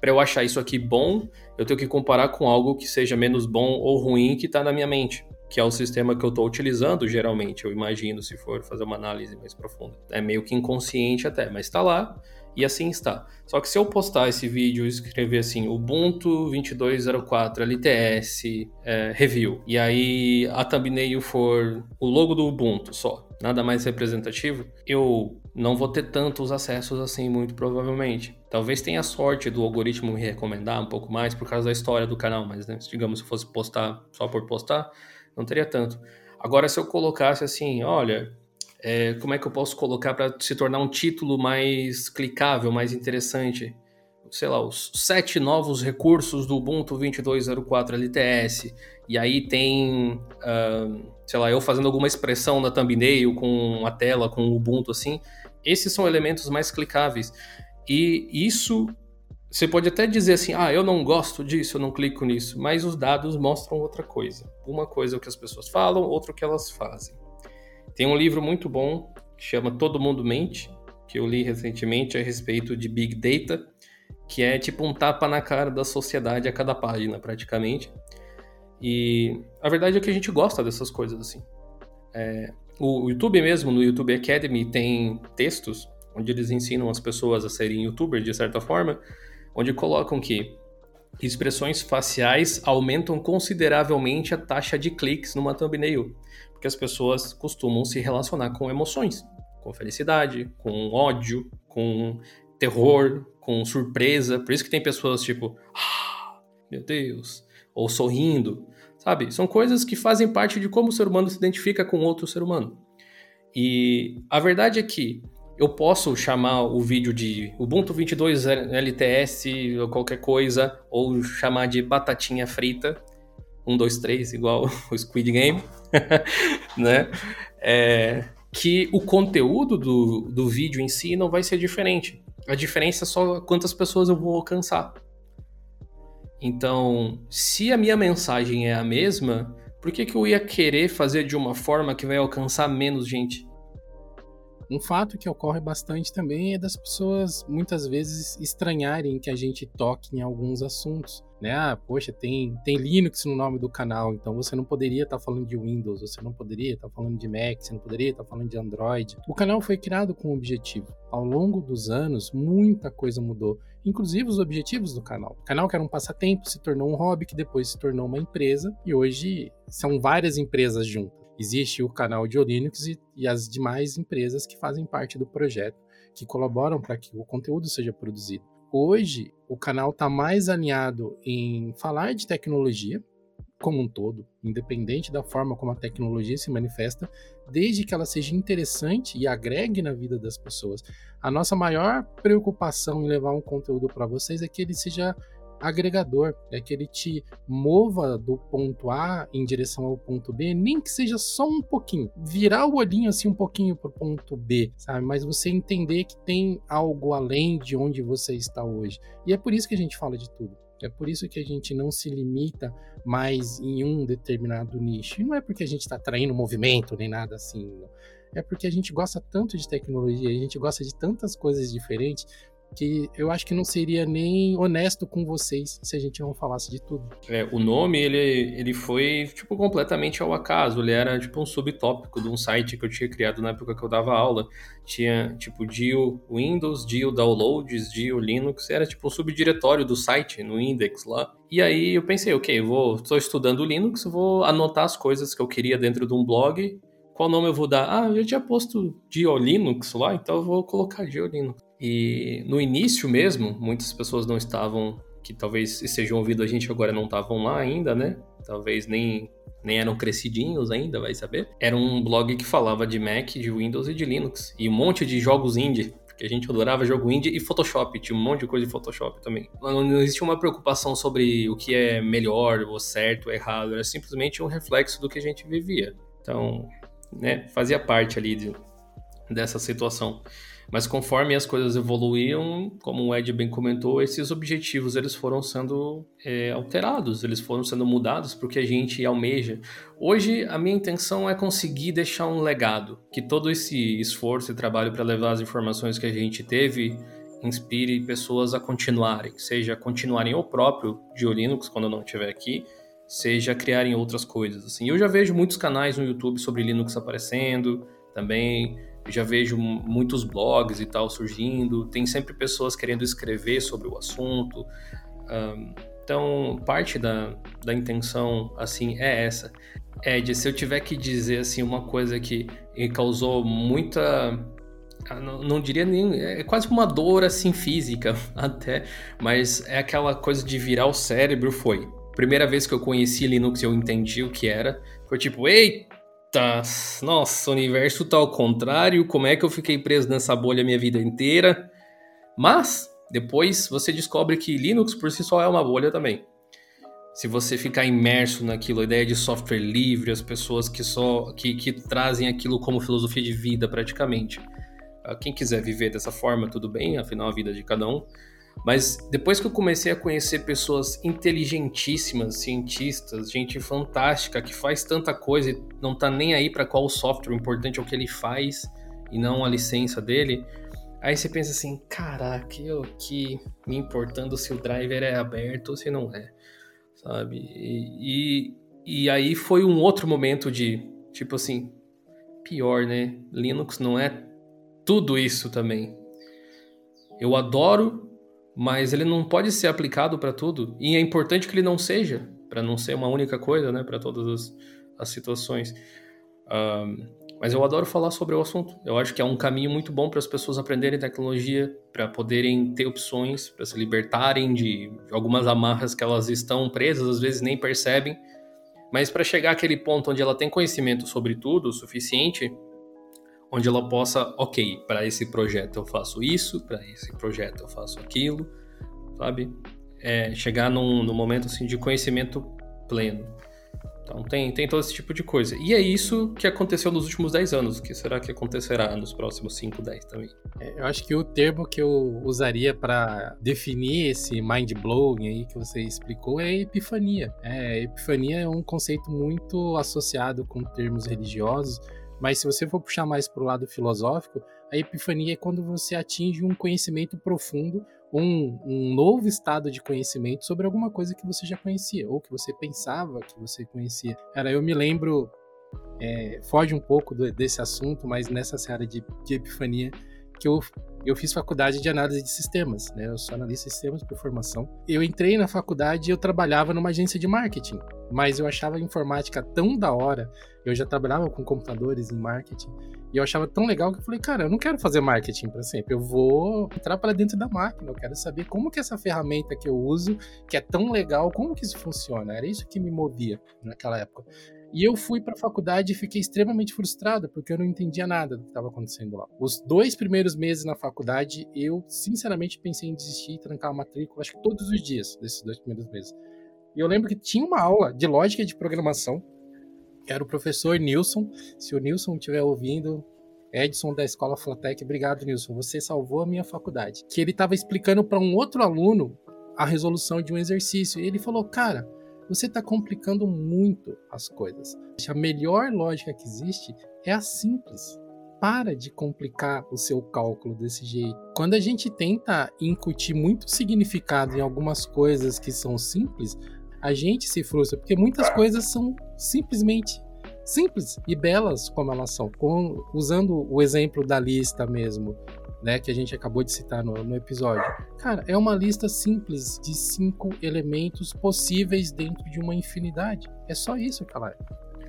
para eu achar isso aqui bom, eu tenho que comparar com algo que seja menos bom ou ruim que está na minha mente que é o sistema que eu estou utilizando geralmente, eu imagino, se for fazer uma análise mais profunda. É meio que inconsciente até, mas está lá e assim está. Só que se eu postar esse vídeo e escrever assim, Ubuntu 2204 LTS é, Review, e aí a thumbnail for o logo do Ubuntu só, nada mais representativo, eu não vou ter tantos acessos assim, muito provavelmente. Talvez tenha sorte do algoritmo me recomendar um pouco mais por causa da história do canal, mas né, digamos se fosse postar só por postar, não teria tanto. Agora, se eu colocasse assim, olha, é, como é que eu posso colocar para se tornar um título mais clicável, mais interessante? Sei lá, os sete novos recursos do Ubuntu 2204 LTS. E aí tem, uh, sei lá, eu fazendo alguma expressão na thumbnail com a tela, com o Ubuntu assim. Esses são elementos mais clicáveis. E isso você pode até dizer assim, ah, eu não gosto disso, eu não clico nisso, mas os dados mostram outra coisa. Uma coisa é o que as pessoas falam, outra o que elas fazem. Tem um livro muito bom que chama Todo Mundo Mente, que eu li recentemente a respeito de Big Data, que é tipo um tapa na cara da sociedade a cada página, praticamente. E a verdade é que a gente gosta dessas coisas assim. É, o YouTube mesmo, no YouTube Academy, tem textos onde eles ensinam as pessoas a serem youtubers de certa forma, onde colocam que expressões faciais aumentam consideravelmente a taxa de cliques numa thumbnail, porque as pessoas costumam se relacionar com emoções, com felicidade, com ódio, com terror, com surpresa. Por isso que tem pessoas tipo, ah, meu Deus, ou sorrindo, sabe? São coisas que fazem parte de como o ser humano se identifica com outro ser humano. E a verdade é que eu posso chamar o vídeo de Ubuntu 22 LTS ou qualquer coisa, ou chamar de batatinha frita, 1, 2, 3, igual o Squid Game, né? É, que o conteúdo do, do vídeo em si não vai ser diferente. A diferença é só quantas pessoas eu vou alcançar. Então, se a minha mensagem é a mesma, por que, que eu ia querer fazer de uma forma que vai alcançar menos gente? Um fato que ocorre bastante também é das pessoas muitas vezes estranharem que a gente toque em alguns assuntos. Né? Ah, poxa, tem, tem Linux no nome do canal, então você não poderia estar tá falando de Windows, você não poderia estar tá falando de Mac, você não poderia estar tá falando de Android. O canal foi criado com um objetivo. Ao longo dos anos, muita coisa mudou, inclusive os objetivos do canal. O canal que era um passatempo se tornou um hobby, que depois se tornou uma empresa, e hoje são várias empresas juntas. Existe o canal de Linux e, e as demais empresas que fazem parte do projeto, que colaboram para que o conteúdo seja produzido. Hoje, o canal está mais alinhado em falar de tecnologia como um todo, independente da forma como a tecnologia se manifesta, desde que ela seja interessante e agregue na vida das pessoas. A nossa maior preocupação em levar um conteúdo para vocês é que ele seja agregador, é que ele te mova do ponto A em direção ao ponto B, nem que seja só um pouquinho, virar o olhinho assim um pouquinho para o ponto B, sabe? Mas você entender que tem algo além de onde você está hoje. E é por isso que a gente fala de tudo. É por isso que a gente não se limita mais em um determinado nicho. E não é porque a gente está traindo movimento nem nada assim. Não. É porque a gente gosta tanto de tecnologia, a gente gosta de tantas coisas diferentes que eu acho que não seria nem honesto com vocês se a gente não falasse de tudo. É, o nome, ele, ele foi, tipo, completamente ao acaso. Ele era, tipo, um subtópico de um site que eu tinha criado na época que eu dava aula. Tinha, tipo, Dio Windows, Dio Downloads, Dio Linux. Era, tipo, um subdiretório do site, no index lá. E aí eu pensei, ok, vou, estou estudando Linux, vou anotar as coisas que eu queria dentro de um blog. Qual nome eu vou dar? Ah, eu já tinha posto Dio Linux lá, então eu vou colocar Dio Linux. E no início mesmo, muitas pessoas não estavam, que talvez estejam ouvindo a gente agora não estavam lá ainda, né? Talvez nem, nem eram crescidinhos ainda, vai saber. Era um blog que falava de Mac, de Windows e de Linux. E um monte de jogos indie, porque a gente adorava jogo indie e Photoshop, tinha um monte de coisa de Photoshop também. Não existia uma preocupação sobre o que é melhor, ou certo, ou errado, era simplesmente um reflexo do que a gente vivia. Então, né, fazia parte ali de, dessa situação. Mas conforme as coisas evoluíam, como o Ed bem comentou, esses objetivos eles foram sendo é, alterados, eles foram sendo mudados porque a gente almeja. Hoje a minha intenção é conseguir deixar um legado, que todo esse esforço e trabalho para levar as informações que a gente teve inspire pessoas a continuarem, seja continuarem o próprio de Linux quando eu não estiver aqui, seja criarem outras coisas. Assim, eu já vejo muitos canais no YouTube sobre Linux aparecendo também já vejo muitos blogs e tal surgindo, tem sempre pessoas querendo escrever sobre o assunto. Então, parte da, da intenção, assim, é essa. Ed, se eu tiver que dizer, assim, uma coisa que causou muita... Ah, não, não diria nem... É quase uma dor, assim, física, até. Mas é aquela coisa de virar o cérebro, foi. Primeira vez que eu conheci Linux eu entendi o que era. Foi tipo, ei, Tá, nossa, o universo tá ao contrário, como é que eu fiquei preso nessa bolha minha vida inteira? Mas depois você descobre que Linux por si só é uma bolha também. Se você ficar imerso naquilo, a ideia de software livre, as pessoas que só que, que trazem aquilo como filosofia de vida praticamente. Ah, quem quiser viver dessa forma, tudo bem, afinal a vida é de cada um. Mas depois que eu comecei a conhecer pessoas inteligentíssimas, cientistas, gente fantástica que faz tanta coisa e não tá nem aí para qual software, o importante é o que ele faz e não a licença dele. Aí você pensa assim, caraca, eu aqui me importando se o driver é aberto ou se não é, sabe? E, e, e aí foi um outro momento de, tipo assim, pior, né? Linux não é tudo isso também. Eu adoro mas ele não pode ser aplicado para tudo e é importante que ele não seja, para não ser uma única coisa, né, para todas as, as situações. Um, mas eu adoro falar sobre o assunto. Eu acho que é um caminho muito bom para as pessoas aprenderem tecnologia, para poderem ter opções, para se libertarem de, algumas amarras que elas estão presas, às vezes nem percebem. Mas para chegar àquele ponto onde ela tem conhecimento sobre tudo o suficiente onde ela possa, ok, para esse projeto eu faço isso, para esse projeto eu faço aquilo, sabe? É, chegar num, num momento assim de conhecimento pleno. Então tem, tem todo esse tipo de coisa. E é isso que aconteceu nos últimos 10 anos. O que será que acontecerá nos próximos 5, 10 também? É, eu acho que o termo que eu usaria para definir esse mind blowing aí que você explicou é epifania. É, epifania é um conceito muito associado com termos religiosos mas se você for puxar mais para o lado filosófico, a epifania é quando você atinge um conhecimento profundo, um, um, novo estado de conhecimento sobre alguma coisa que você já conhecia, ou que você pensava que você conhecia. Cara, eu me lembro, é, foge um pouco do, desse assunto, mas nessa seara de, de epifania, que eu, eu fiz faculdade de análise de sistemas, né? Eu sou analista de sistemas por formação. Eu entrei na faculdade e eu trabalhava numa agência de marketing. mas eu achava a informática tão da hora. Eu já trabalhava com computadores em marketing e eu achava tão legal que eu falei, cara, eu não quero fazer marketing para sempre. Eu vou entrar para dentro da máquina. Eu quero saber como que essa ferramenta que eu uso, que é tão legal, como que isso funciona. Era isso que me movia naquela época. E eu fui para a faculdade e fiquei extremamente frustrado porque eu não entendia nada do que estava acontecendo lá. Os dois primeiros meses na faculdade, eu sinceramente pensei em desistir e trancar a matrícula, acho que todos os dias desses dois primeiros meses. E eu lembro que tinha uma aula de lógica de programação era o professor Nilson. Se o Nilson estiver ouvindo, Edson da Escola Flatec, obrigado, Nilson. Você salvou a minha faculdade. Que ele estava explicando para um outro aluno a resolução de um exercício. E ele falou: Cara, você está complicando muito as coisas. A melhor lógica que existe é a simples. Para de complicar o seu cálculo desse jeito. Quando a gente tenta incutir muito significado em algumas coisas que são simples, a gente se frustra, porque muitas coisas são simplesmente simples e belas como elas são. Com, usando o exemplo da lista mesmo, né, que a gente acabou de citar no, no episódio. Cara, é uma lista simples de cinco elementos possíveis dentro de uma infinidade. É só isso é.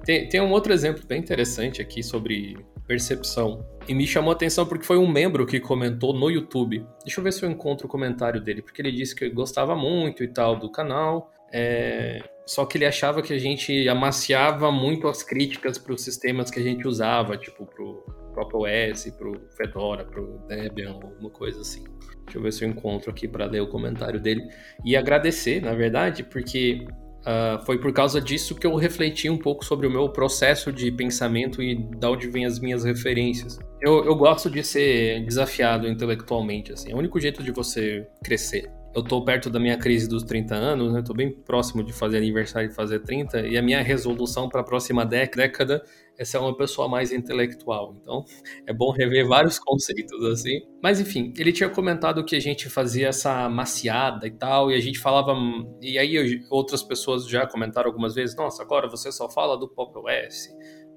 Tem, tem um outro exemplo bem interessante aqui sobre percepção. E me chamou a atenção porque foi um membro que comentou no YouTube. Deixa eu ver se eu encontro o comentário dele, porque ele disse que gostava muito e tal do canal, é, só que ele achava que a gente amaciava muito as críticas para os sistemas que a gente usava, tipo pro próprio OS, pro Fedora, pro Debian, alguma coisa assim. Deixa eu ver se eu encontro aqui para ler o comentário dele. E agradecer, na verdade, porque uh, foi por causa disso que eu refleti um pouco sobre o meu processo de pensamento e de onde vêm as minhas referências. Eu, eu gosto de ser desafiado intelectualmente, assim. É o único jeito de você crescer eu tô perto da minha crise dos 30 anos, né? Tô bem próximo de fazer aniversário e fazer 30, e a minha resolução para a próxima década é ser uma pessoa mais intelectual. Então, é bom rever vários conceitos assim. Mas enfim, ele tinha comentado que a gente fazia essa maciada e tal, e a gente falava, e aí outras pessoas já comentaram algumas vezes, nossa, agora você só fala do Pop OS,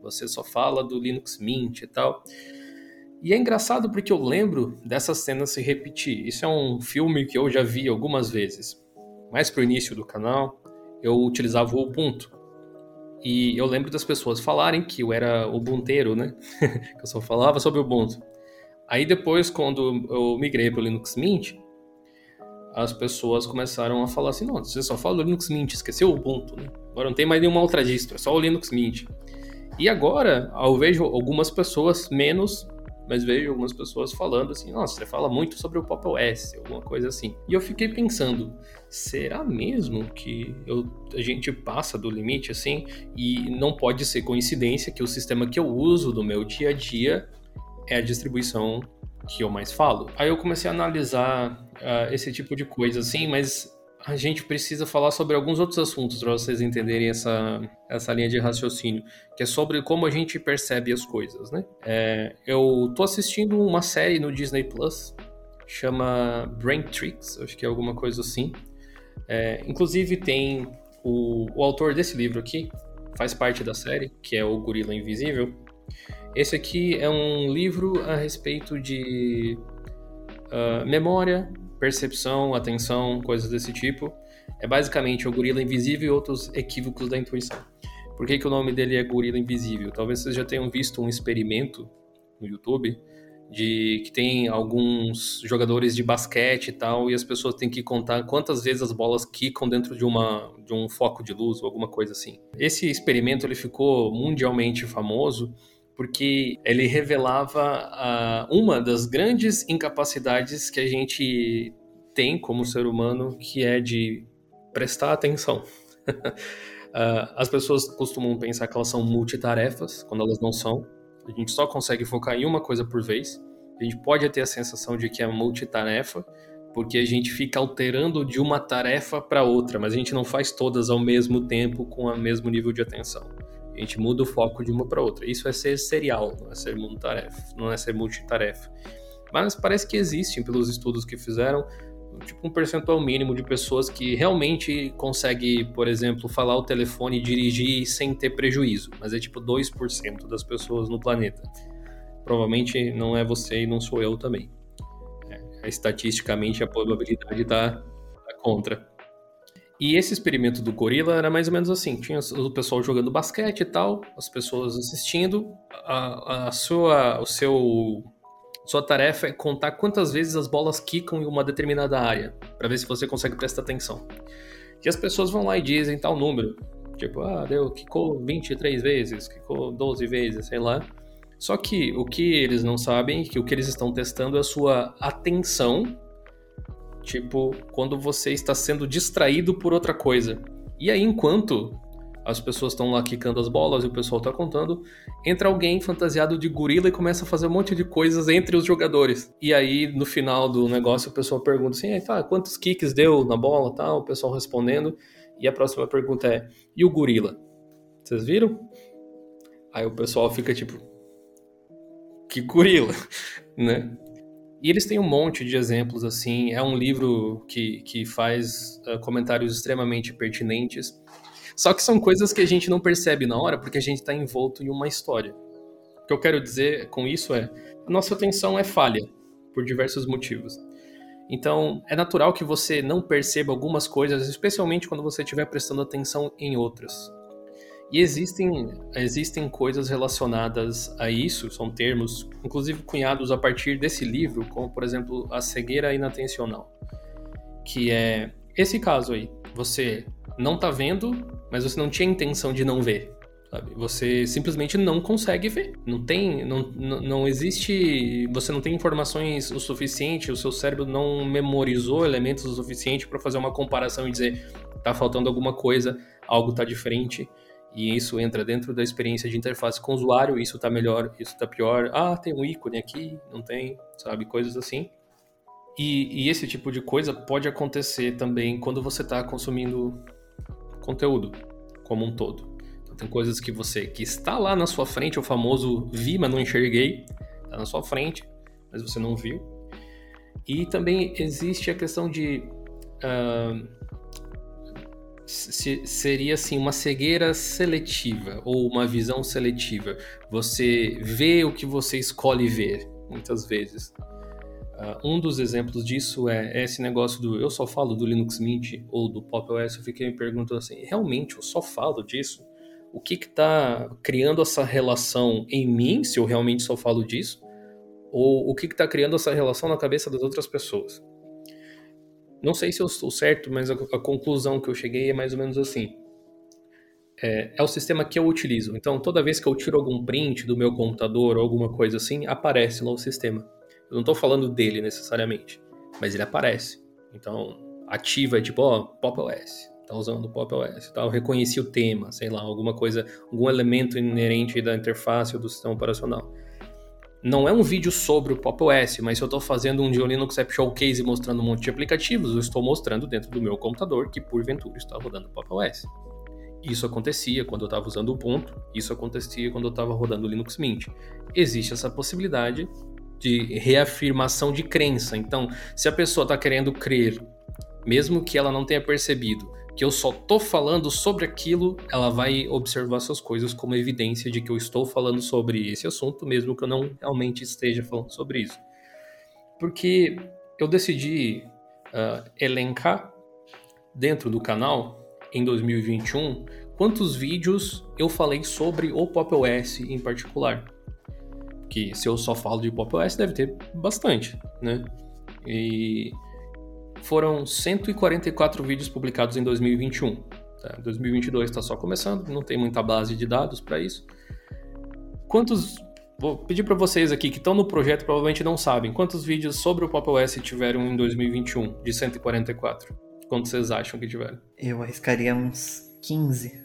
você só fala do Linux Mint e tal. E é engraçado porque eu lembro dessa cena se repetir. Isso é um filme que eu já vi algumas vezes. Mais pro início do canal, eu utilizava o Ubuntu. E eu lembro das pessoas falarem que eu era Ubunteiro, né? que eu só falava sobre Ubuntu. Aí depois, quando eu migrei para o Linux Mint, as pessoas começaram a falar assim, não, você só fala do Linux Mint, esqueceu o Ubuntu, né? Agora não tem mais nenhuma outra distro, é só o Linux Mint. E agora, eu vejo algumas pessoas menos mas vejo algumas pessoas falando assim, nossa, você fala muito sobre o Pop OS, alguma coisa assim. E eu fiquei pensando, será mesmo que eu, a gente passa do limite assim? E não pode ser coincidência que o sistema que eu uso no meu dia a dia é a distribuição que eu mais falo. Aí eu comecei a analisar uh, esse tipo de coisa assim, mas a gente precisa falar sobre alguns outros assuntos para vocês entenderem essa, essa linha de raciocínio, que é sobre como a gente percebe as coisas, né? É, eu tô assistindo uma série no Disney Plus, chama Brain Tricks, acho que é alguma coisa assim. É, inclusive tem o, o autor desse livro aqui, faz parte da série, que é o Gorila Invisível. Esse aqui é um livro a respeito de uh, memória, percepção, atenção, coisas desse tipo. É basicamente o gorila invisível e outros equívocos da intuição. Por que, que o nome dele é gorila invisível? Talvez vocês já tenham visto um experimento no YouTube de que tem alguns jogadores de basquete e tal, e as pessoas têm que contar quantas vezes as bolas quicam dentro de, uma, de um foco de luz ou alguma coisa assim. Esse experimento ele ficou mundialmente famoso porque ele revelava uh, uma das grandes incapacidades que a gente tem como ser humano, que é de prestar atenção. uh, as pessoas costumam pensar que elas são multitarefas, quando elas não são. A gente só consegue focar em uma coisa por vez. A gente pode ter a sensação de que é multitarefa, porque a gente fica alterando de uma tarefa para outra, mas a gente não faz todas ao mesmo tempo com o mesmo nível de atenção. A gente muda o foco de uma para outra. Isso é ser serial, não é ser multitarefa, não é ser multitarefa. Mas parece que existem, pelos estudos que fizeram, tipo um percentual mínimo de pessoas que realmente consegue, por exemplo, falar o telefone e dirigir sem ter prejuízo. Mas é tipo 2% das pessoas no planeta. Provavelmente não é você e não sou eu também. É, estatisticamente a probabilidade está tá contra. E esse experimento do gorila era mais ou menos assim: tinha o pessoal jogando basquete e tal, as pessoas assistindo, a, a sua, o seu, sua tarefa é contar quantas vezes as bolas quicam em uma determinada área, para ver se você consegue prestar atenção. E as pessoas vão lá e dizem tal número, tipo, ah, deu, quicou 23 vezes, quicou 12 vezes, sei lá. Só que o que eles não sabem, que o que eles estão testando é a sua atenção Tipo, quando você está sendo distraído por outra coisa. E aí, enquanto as pessoas estão lá quicando as bolas e o pessoal está contando, entra alguém fantasiado de gorila e começa a fazer um monte de coisas entre os jogadores. E aí, no final do negócio, o pessoal pergunta assim: tá, quantos kicks deu na bola tal? O pessoal respondendo. E a próxima pergunta é: e o gorila? Vocês viram? Aí o pessoal fica tipo: que gorila, né? E eles têm um monte de exemplos, assim. É um livro que, que faz uh, comentários extremamente pertinentes. Só que são coisas que a gente não percebe na hora porque a gente está envolto em uma história. O que eu quero dizer com isso é: a nossa atenção é falha, por diversos motivos. Então, é natural que você não perceba algumas coisas, especialmente quando você estiver prestando atenção em outras. E existem, existem coisas relacionadas a isso, são termos, inclusive cunhados a partir desse livro, como por exemplo a cegueira inatencional, que é esse caso aí. Você não tá vendo, mas você não tinha intenção de não ver. Sabe? Você simplesmente não consegue ver. Não tem, não, não existe, você não tem informações o suficiente, o seu cérebro não memorizou elementos o suficiente para fazer uma comparação e dizer tá faltando alguma coisa, algo tá diferente e isso entra dentro da experiência de interface com o usuário, isso tá melhor, isso tá pior, ah, tem um ícone aqui, não tem, sabe, coisas assim. E, e esse tipo de coisa pode acontecer também quando você está consumindo conteúdo como um todo. Então, tem coisas que você, que está lá na sua frente, o famoso vi, mas não enxerguei, está na sua frente, mas você não viu. E também existe a questão de uh, se, seria assim uma cegueira seletiva ou uma visão seletiva. Você vê o que você escolhe ver, muitas vezes. Uh, um dos exemplos disso é esse negócio do eu só falo do Linux Mint ou do Pop OS. Eu fiquei me perguntando assim, realmente eu só falo disso? O que está criando essa relação em mim, se eu realmente só falo disso? Ou o que está criando essa relação na cabeça das outras pessoas? Não sei se eu estou certo, mas a, a conclusão que eu cheguei é mais ou menos assim. É, é, o sistema que eu utilizo. Então, toda vez que eu tiro algum print do meu computador ou alguma coisa assim, aparece no sistema. Eu não estou falando dele necessariamente, mas ele aparece. Então, ativa tipo, ó, Pop OS. Tá usando Pop OS. Tá? Eu reconheci o tema, sei lá, alguma coisa, algum elemento inerente da interface ou do sistema operacional não é um vídeo sobre o Pop OS, mas se eu estou fazendo um de Linux App Showcase mostrando um monte de aplicativos, eu estou mostrando dentro do meu computador que porventura está rodando o Pop OS. Isso acontecia quando eu estava usando o Ubuntu, isso acontecia quando eu estava rodando o Linux Mint. Existe essa possibilidade de reafirmação de crença. Então, se a pessoa está querendo crer, mesmo que ela não tenha percebido, que eu só tô falando sobre aquilo, ela vai observar essas coisas como evidência de que eu estou falando sobre esse assunto, mesmo que eu não realmente esteja falando sobre isso. Porque eu decidi uh, elencar dentro do canal, em 2021, quantos vídeos eu falei sobre o Pop OS em particular. Que se eu só falo de Pop OS, deve ter bastante, né? E foram 144 vídeos publicados em 2021. Tá? 2022 está só começando, não tem muita base de dados para isso. Quantos. Vou pedir para vocês aqui que estão no projeto provavelmente não sabem quantos vídeos sobre o Pop OS tiveram em 2021 de 144. Quantos vocês acham que tiveram? Eu arriscaria uns 15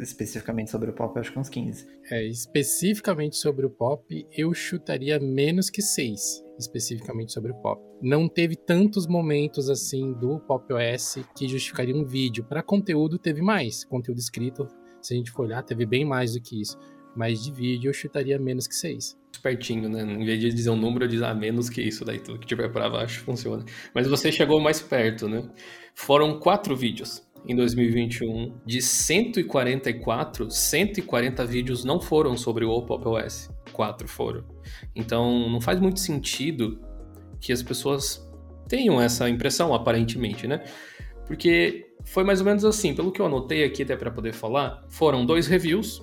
especificamente sobre o pop, eu acho que uns 15. É, especificamente sobre o pop, eu chutaria menos que 6 especificamente sobre o pop. Não teve tantos momentos assim do Pop OS que justificaria um vídeo. Para conteúdo teve mais, conteúdo escrito, se a gente for olhar, teve bem mais do que isso. Mas de vídeo eu chutaria menos que 6 pertinho, né? Em vez de dizer um número, eu dizer ah, menos que isso, daí tudo que tiver para baixo funciona. Mas você chegou mais perto, né? Foram quatro vídeos em 2021. De 144, 140 vídeos não foram sobre o Pop OS quatro foram. Então não faz muito sentido que as pessoas tenham essa impressão, aparentemente, né? Porque foi mais ou menos assim, pelo que eu anotei aqui até para poder falar, foram dois reviews,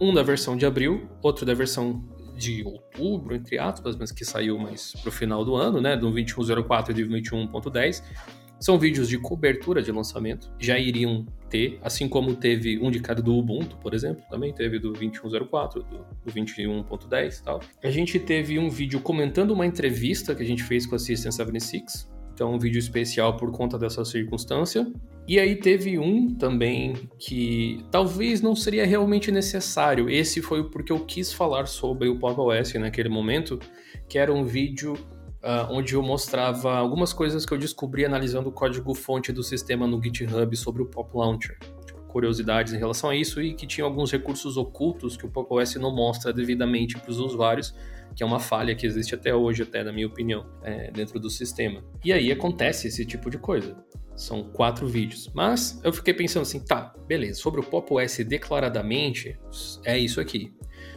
um da versão de abril, outro da versão de outubro, entre aspas, mas que saiu mais pro final do ano, né, do 2104 e do 21.10. São vídeos de cobertura de lançamento, já iriam ter, assim como teve um de cada do Ubuntu, por exemplo, também teve do 2104, do, do 21.10 e tal. A gente teve um vídeo comentando uma entrevista que a gente fez com a System 76, então um vídeo especial por conta dessa circunstância. E aí teve um também que talvez não seria realmente necessário. Esse foi porque eu quis falar sobre o Pop OS naquele momento, que era um vídeo uh, onde eu mostrava algumas coisas que eu descobri analisando o código-fonte do sistema no GitHub sobre o Pop Launcher. Tipo, curiosidades em relação a isso e que tinha alguns recursos ocultos que o Pop OS não mostra devidamente para os usuários, que é uma falha que existe até hoje, até na minha opinião, é, dentro do sistema. E aí acontece esse tipo de coisa. São quatro vídeos. Mas eu fiquei pensando assim, tá, beleza, sobre o Pop OS declaradamente, é isso aqui.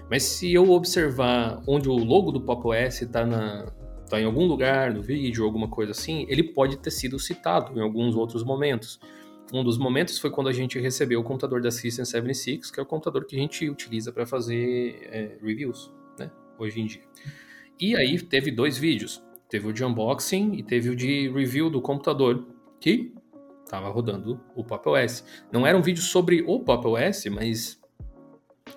Mas se eu observar onde o logo do Pop OS está tá em algum lugar no vídeo, alguma coisa assim, ele pode ter sido citado em alguns outros momentos. Um dos momentos foi quando a gente recebeu o computador da System 76, que é o computador que a gente utiliza para fazer é, reviews, né, hoje em dia. E aí teve dois vídeos. Teve o de unboxing e teve o de review do computador que estava rodando o Pop OS. Não era um vídeo sobre o Pop OS, mas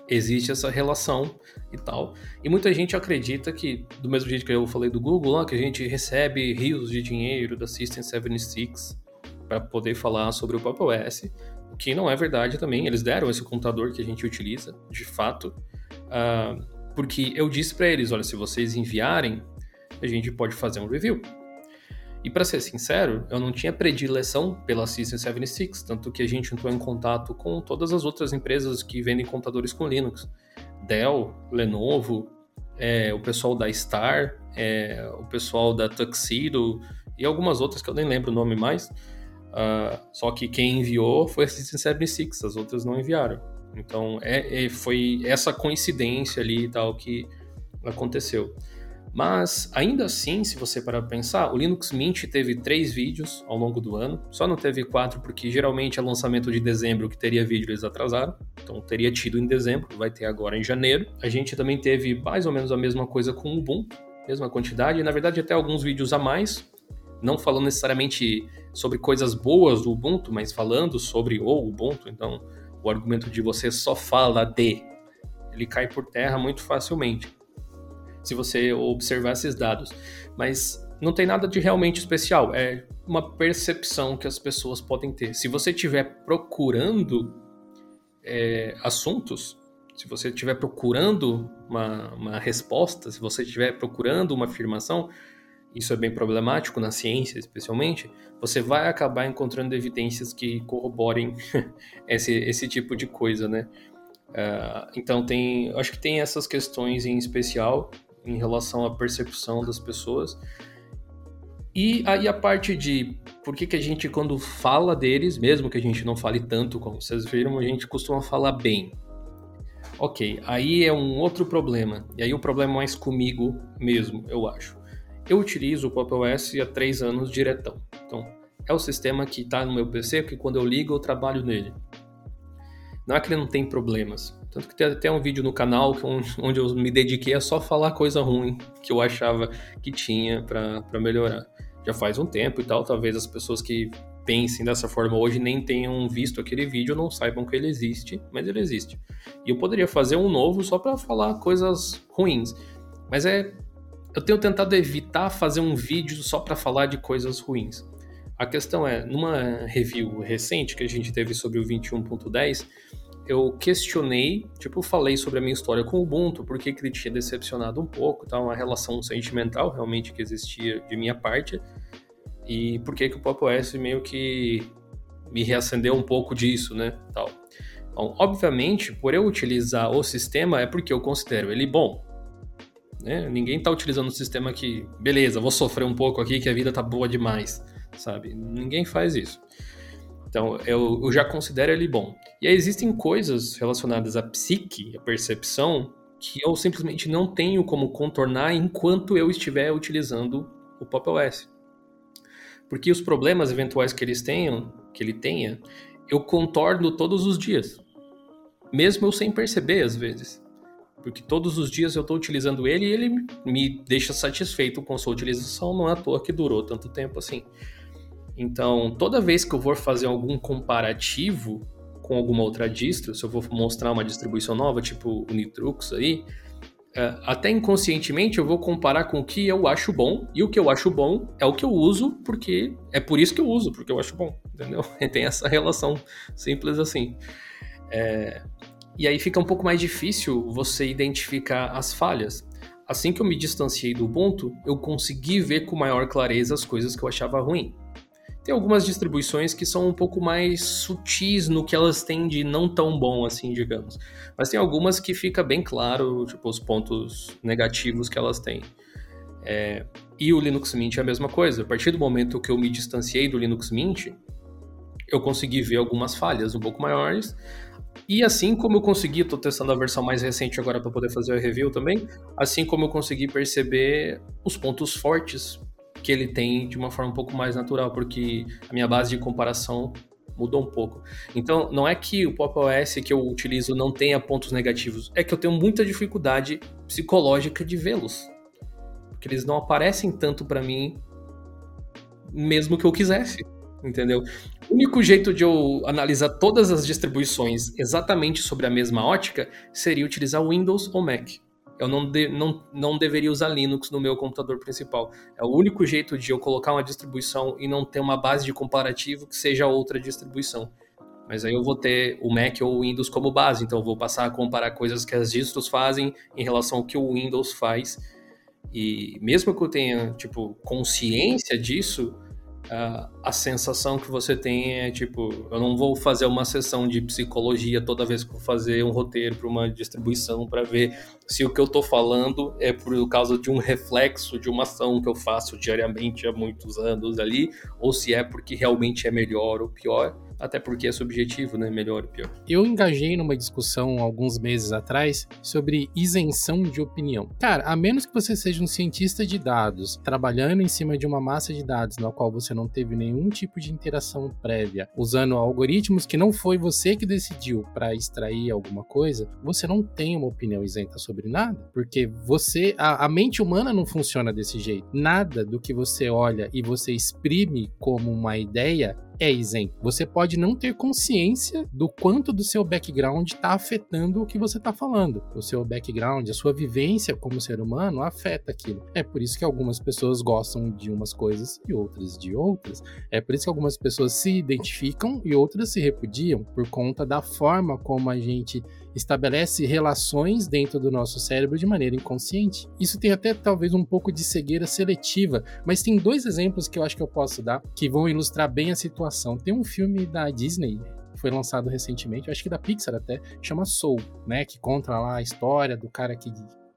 existe essa relação e tal. E muita gente acredita que, do mesmo jeito que eu falei do Google, lá, que a gente recebe rios de dinheiro da System 76 para poder falar sobre o Pop OS, o que não é verdade também. Eles deram esse computador que a gente utiliza, de fato, uh, porque eu disse para eles, olha, se vocês enviarem, a gente pode fazer um review. E para ser sincero, eu não tinha predileção pela System 76, tanto que a gente entrou em contato com todas as outras empresas que vendem computadores com Linux. Dell, Lenovo, é, o pessoal da Star, é, o pessoal da Tuxedo e algumas outras que eu nem lembro o nome mais. Uh, só que quem enviou foi a System 76, as outras não enviaram. Então é, é, foi essa coincidência ali e tal que aconteceu. Mas, ainda assim, se você parar para pensar, o Linux Mint teve três vídeos ao longo do ano, só não teve quatro porque geralmente é lançamento de dezembro que teria vídeo eles atrasaram, então teria tido em dezembro, vai ter agora em janeiro. A gente também teve mais ou menos a mesma coisa com o Ubuntu, mesma quantidade, e na verdade até alguns vídeos a mais, não falando necessariamente sobre coisas boas do Ubuntu, mas falando sobre o Ubuntu, então o argumento de você só fala de, ele cai por terra muito facilmente se você observar esses dados. Mas não tem nada de realmente especial, é uma percepção que as pessoas podem ter. Se você estiver procurando é, assuntos, se você estiver procurando uma, uma resposta, se você estiver procurando uma afirmação, isso é bem problemático na ciência, especialmente, você vai acabar encontrando evidências que corroborem esse, esse tipo de coisa, né? Uh, então tem, acho que tem essas questões em especial em relação à percepção das pessoas. E aí a parte de por que, que a gente, quando fala deles, mesmo que a gente não fale tanto como vocês viram, a gente costuma falar bem. Ok, aí é um outro problema. E aí o problema é mais comigo mesmo, eu acho. Eu utilizo o Pop OS há três anos diretão. Então, é o sistema que está no meu PC, que quando eu ligo eu trabalho nele. Não é que ele não tem problemas. Tanto que tem até um vídeo no canal onde eu me dediquei a só falar coisa ruim que eu achava que tinha para melhorar. Já faz um tempo e tal, talvez as pessoas que pensem dessa forma hoje nem tenham visto aquele vídeo, não saibam que ele existe, mas ele existe. E eu poderia fazer um novo só para falar coisas ruins. Mas é eu tenho tentado evitar fazer um vídeo só para falar de coisas ruins. A questão é, numa review recente que a gente teve sobre o 21.10, eu questionei, tipo, falei sobre a minha história com o Ubuntu, por que ele tinha decepcionado um pouco, tá? uma relação sentimental realmente que existia de minha parte, e por que, que o Pop OS meio que me reacendeu um pouco disso, né, tal. Então, obviamente, por eu utilizar o sistema é porque eu considero ele bom. Né? Ninguém está utilizando o sistema que, beleza, vou sofrer um pouco aqui que a vida tá boa demais, sabe? Ninguém faz isso. Então, eu, eu já considero ele bom. E aí existem coisas relacionadas à psique, à percepção, que eu simplesmente não tenho como contornar enquanto eu estiver utilizando o Pop OS. Porque os problemas eventuais que eles tenham, que ele tenha, eu contorno todos os dias. Mesmo eu sem perceber, às vezes. Porque todos os dias eu estou utilizando ele e ele me deixa satisfeito com sua utilização, não é à toa que durou tanto tempo assim. Então, toda vez que eu for fazer algum comparativo com alguma outra distro, se eu vou mostrar uma distribuição nova, tipo o Nitrux aí, é, até inconscientemente eu vou comparar com o que eu acho bom, e o que eu acho bom é o que eu uso, porque é por isso que eu uso, porque eu acho bom, entendeu? Tem essa relação simples assim. É, e aí fica um pouco mais difícil você identificar as falhas. Assim que eu me distanciei do ponto, eu consegui ver com maior clareza as coisas que eu achava ruim. Tem algumas distribuições que são um pouco mais sutis no que elas têm de não tão bom, assim, digamos. Mas tem algumas que fica bem claro, tipo, os pontos negativos que elas têm. É... E o Linux Mint é a mesma coisa. A partir do momento que eu me distanciei do Linux Mint, eu consegui ver algumas falhas um pouco maiores, e assim como eu consegui, estou testando a versão mais recente agora para poder fazer a review também, assim como eu consegui perceber os pontos fortes que ele tem de uma forma um pouco mais natural, porque a minha base de comparação mudou um pouco. Então, não é que o Pop OS que eu utilizo não tenha pontos negativos, é que eu tenho muita dificuldade psicológica de vê-los. Porque eles não aparecem tanto para mim mesmo que eu quisesse entendeu? O único jeito de eu analisar todas as distribuições exatamente sobre a mesma ótica seria utilizar Windows ou Mac. Eu não, de, não, não deveria usar Linux no meu computador principal. É o único jeito de eu colocar uma distribuição e não ter uma base de comparativo que seja outra distribuição. Mas aí eu vou ter o Mac ou o Windows como base, então eu vou passar a comparar coisas que as distros fazem em relação ao que o Windows faz. E mesmo que eu tenha, tipo, consciência disso, a, sensação que você tem é tipo, eu não vou fazer uma sessão de psicologia toda vez que vou fazer um roteiro para uma distribuição para ver se o que eu estou falando é por causa de um reflexo de uma ação que eu faço diariamente há muitos anos ali, ou se é porque realmente é melhor ou pior até porque é subjetivo, né? Melhor ou pior. Eu engajei numa discussão alguns meses atrás sobre isenção de opinião. Cara, a menos que você seja um cientista de dados, trabalhando em cima de uma massa de dados na qual você não teve nenhum tipo de interação prévia, usando algoritmos que não foi você que decidiu para extrair alguma coisa, você não tem uma opinião isenta sobre nada, porque você, a, a mente humana não funciona desse jeito. Nada do que você olha e você exprime como uma ideia é isento. Você pode não ter consciência do quanto do seu background está afetando o que você está falando. O seu background, a sua vivência como ser humano afeta aquilo. É por isso que algumas pessoas gostam de umas coisas e outras de outras. É por isso que algumas pessoas se identificam e outras se repudiam por conta da forma como a gente estabelece relações dentro do nosso cérebro de maneira inconsciente. Isso tem até talvez um pouco de cegueira seletiva, mas tem dois exemplos que eu acho que eu posso dar que vão ilustrar bem a situação. Tem um filme da Disney foi lançado recentemente, acho que da Pixar até, chama Soul, né, que conta lá a história do cara que,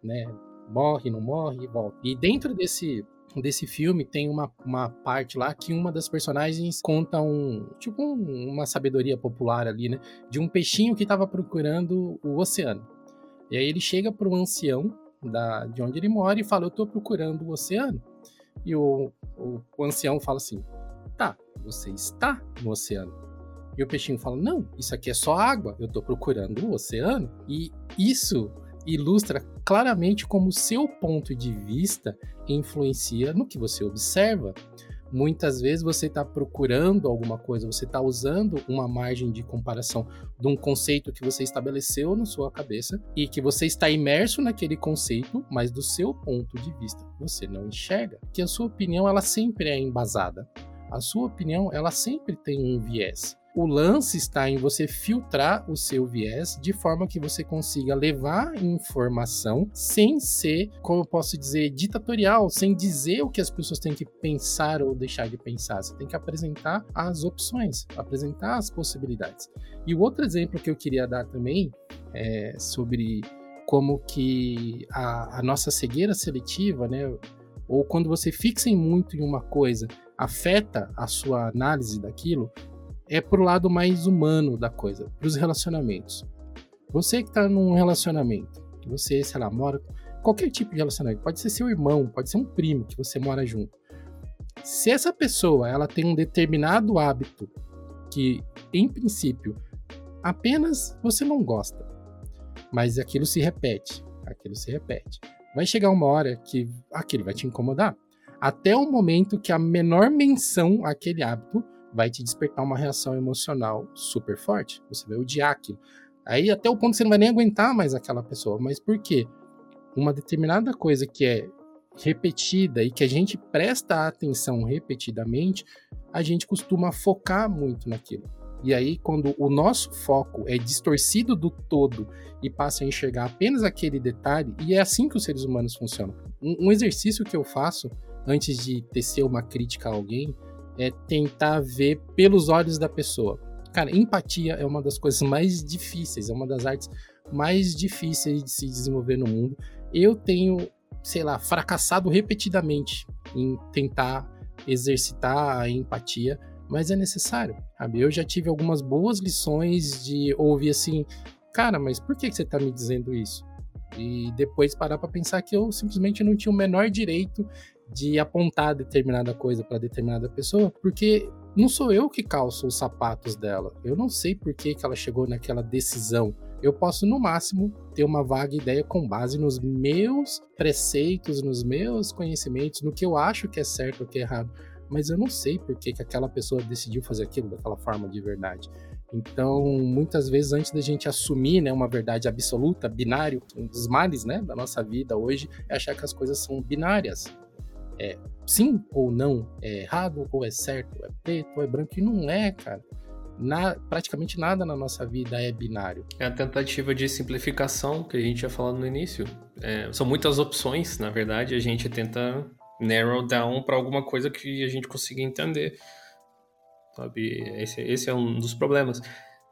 né, morre, não morre volta. E dentro desse desse filme tem uma, uma parte lá que uma das personagens conta um tipo um, uma sabedoria popular ali, né? De um peixinho que estava procurando o oceano. E aí ele chega para o ancião da, de onde ele mora e fala: Eu estou procurando o oceano. E o, o, o ancião fala assim: Tá, você está no oceano. E o peixinho fala: Não, isso aqui é só água, eu estou procurando o oceano. E isso ilustra claramente como seu ponto de vista influencia no que você observa. Muitas vezes você está procurando alguma coisa, você está usando uma margem de comparação de um conceito que você estabeleceu na sua cabeça e que você está imerso naquele conceito, mas do seu ponto de vista você não enxerga. Que a sua opinião ela sempre é embasada. A sua opinião ela sempre tem um viés. O lance está em você filtrar o seu viés de forma que você consiga levar informação sem ser, como eu posso dizer, ditatorial, sem dizer o que as pessoas têm que pensar ou deixar de pensar. Você tem que apresentar as opções, apresentar as possibilidades. E o outro exemplo que eu queria dar também é sobre como que a, a nossa cegueira seletiva, né, ou quando você fixa muito em uma coisa, afeta a sua análise daquilo, é pro lado mais humano da coisa, pros relacionamentos. Você que tá num relacionamento, você, sei lá, mora. Qualquer tipo de relacionamento, pode ser seu irmão, pode ser um primo que você mora junto. Se essa pessoa ela tem um determinado hábito que, em princípio, apenas você não gosta, mas aquilo se repete, aquilo se repete. Vai chegar uma hora que aquilo vai te incomodar. Até o momento que a menor menção àquele hábito vai te despertar uma reação emocional super forte. Você vai odiar aquilo. Aí até o ponto que você não vai nem aguentar mais aquela pessoa. Mas por quê? Uma determinada coisa que é repetida e que a gente presta atenção repetidamente, a gente costuma focar muito naquilo. E aí, quando o nosso foco é distorcido do todo e passa a enxergar apenas aquele detalhe, e é assim que os seres humanos funcionam. Um, um exercício que eu faço antes de tecer uma crítica a alguém é tentar ver pelos olhos da pessoa. Cara, empatia é uma das coisas mais difíceis, é uma das artes mais difíceis de se desenvolver no mundo. Eu tenho, sei lá, fracassado repetidamente em tentar exercitar a empatia, mas é necessário, sabe? Eu já tive algumas boas lições de ouvir assim, cara, mas por que você tá me dizendo isso? E depois parar para pensar que eu simplesmente não tinha o menor direito de apontar determinada coisa para determinada pessoa, porque não sou eu que calço os sapatos dela. Eu não sei por que, que ela chegou naquela decisão. Eu posso, no máximo, ter uma vaga ideia com base nos meus preceitos, nos meus conhecimentos, no que eu acho que é certo ou que é errado. Mas eu não sei por que, que aquela pessoa decidiu fazer aquilo daquela forma de verdade. Então, muitas vezes, antes da gente assumir né, uma verdade absoluta, binário, um dos males né, da nossa vida hoje é achar que as coisas são binárias é sim ou não, é errado ou é certo, é preto ou é branco, e não é, cara. Na, praticamente nada na nossa vida é binário. É a tentativa de simplificação que a gente tinha falado no início. É, são muitas opções, na verdade, a gente tenta narrow down para alguma coisa que a gente consiga entender. Sabe? Esse, esse é um dos problemas.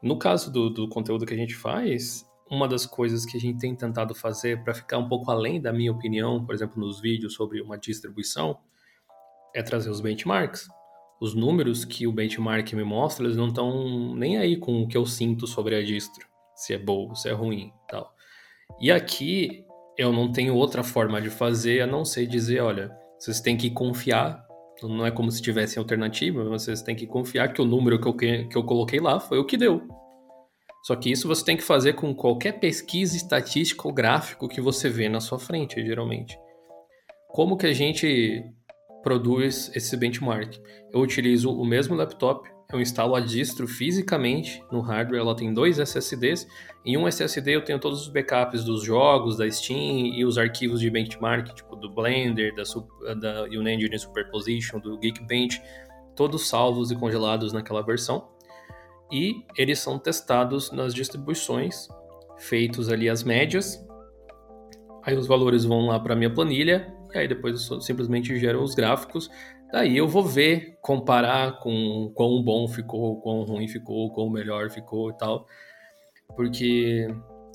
No caso do, do conteúdo que a gente faz, uma das coisas que a gente tem tentado fazer para ficar um pouco além da minha opinião, por exemplo, nos vídeos sobre uma distribuição, é trazer os benchmarks. Os números que o benchmark me mostra, eles não estão nem aí com o que eu sinto sobre a distro, se é bom, se é ruim, tal. E aqui eu não tenho outra forma de fazer a não ser dizer, olha, vocês têm que confiar, não é como se tivesse alternativa, vocês têm que confiar que o número que eu, que eu coloquei lá foi o que deu. Só que isso você tem que fazer com qualquer pesquisa estatística ou gráfico que você vê na sua frente, geralmente. Como que a gente produz esse benchmark? Eu utilizo o mesmo laptop, eu instalo a distro fisicamente no hardware, ela tem dois SSDs. Em um SSD eu tenho todos os backups dos jogos, da Steam e os arquivos de benchmark, tipo do Blender, da, da Unengine Superposition, do Geekbench, todos salvos e congelados naquela versão e eles são testados nas distribuições, feitos ali as médias. Aí os valores vão lá para minha planilha e aí depois eu simplesmente gero os gráficos. Daí eu vou ver, comparar com quão bom ficou, quão ruim ficou, quão melhor ficou e tal. Porque,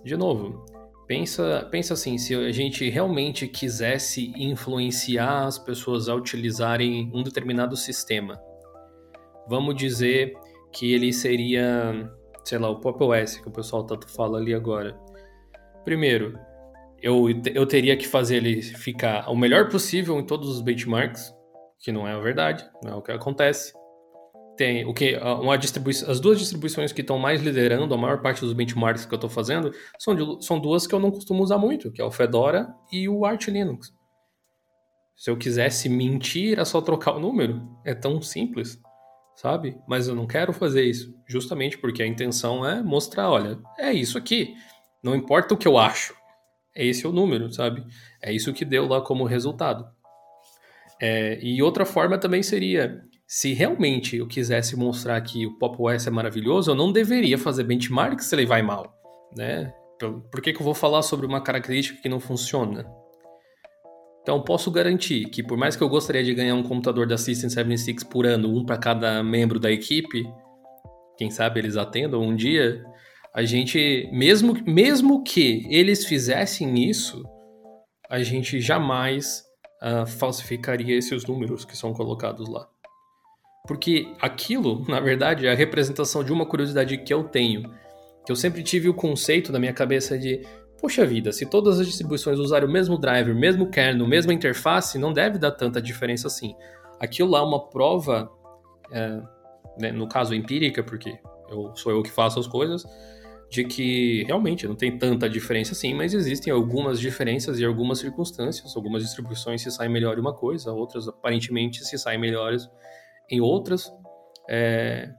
de novo, pensa, pensa assim, se a gente realmente quisesse influenciar as pessoas a utilizarem um determinado sistema, vamos dizer que ele seria, sei lá, o Pop OS, que o pessoal tanto fala ali agora. Primeiro, eu, eu teria que fazer ele ficar o melhor possível em todos os benchmarks, que não é a verdade, não é o que acontece. Tem o que uma distribuição, as duas distribuições que estão mais liderando a maior parte dos benchmarks que eu estou fazendo são, de, são duas que eu não costumo usar muito, que é o Fedora e o Arch Linux. Se eu quisesse mentir, era só trocar o número. É tão simples sabe? Mas eu não quero fazer isso, justamente porque a intenção é mostrar, olha, é isso aqui. Não importa o que eu acho, é esse o número, sabe? É isso que deu lá como resultado. É, e outra forma também seria, se realmente eu quisesse mostrar que o Pop OS é maravilhoso, eu não deveria fazer benchmark se ele vai mal, né? Por que, que eu vou falar sobre uma característica que não funciona? Então, posso garantir que, por mais que eu gostaria de ganhar um computador da System 76 por ano, um para cada membro da equipe, quem sabe eles atendam um dia, a gente, mesmo, mesmo que eles fizessem isso, a gente jamais uh, falsificaria esses números que são colocados lá. Porque aquilo, na verdade, é a representação de uma curiosidade que eu tenho. Que eu sempre tive o conceito na minha cabeça de Poxa vida, se todas as distribuições usarem o mesmo driver, mesmo kernel, mesma interface, não deve dar tanta diferença assim. aquilo lá é uma prova, é, né, no caso empírica, porque eu, sou eu que faço as coisas, de que realmente não tem tanta diferença assim, mas existem algumas diferenças e algumas circunstâncias. Algumas distribuições se saem melhor em uma coisa, outras aparentemente se saem melhores em outras. É,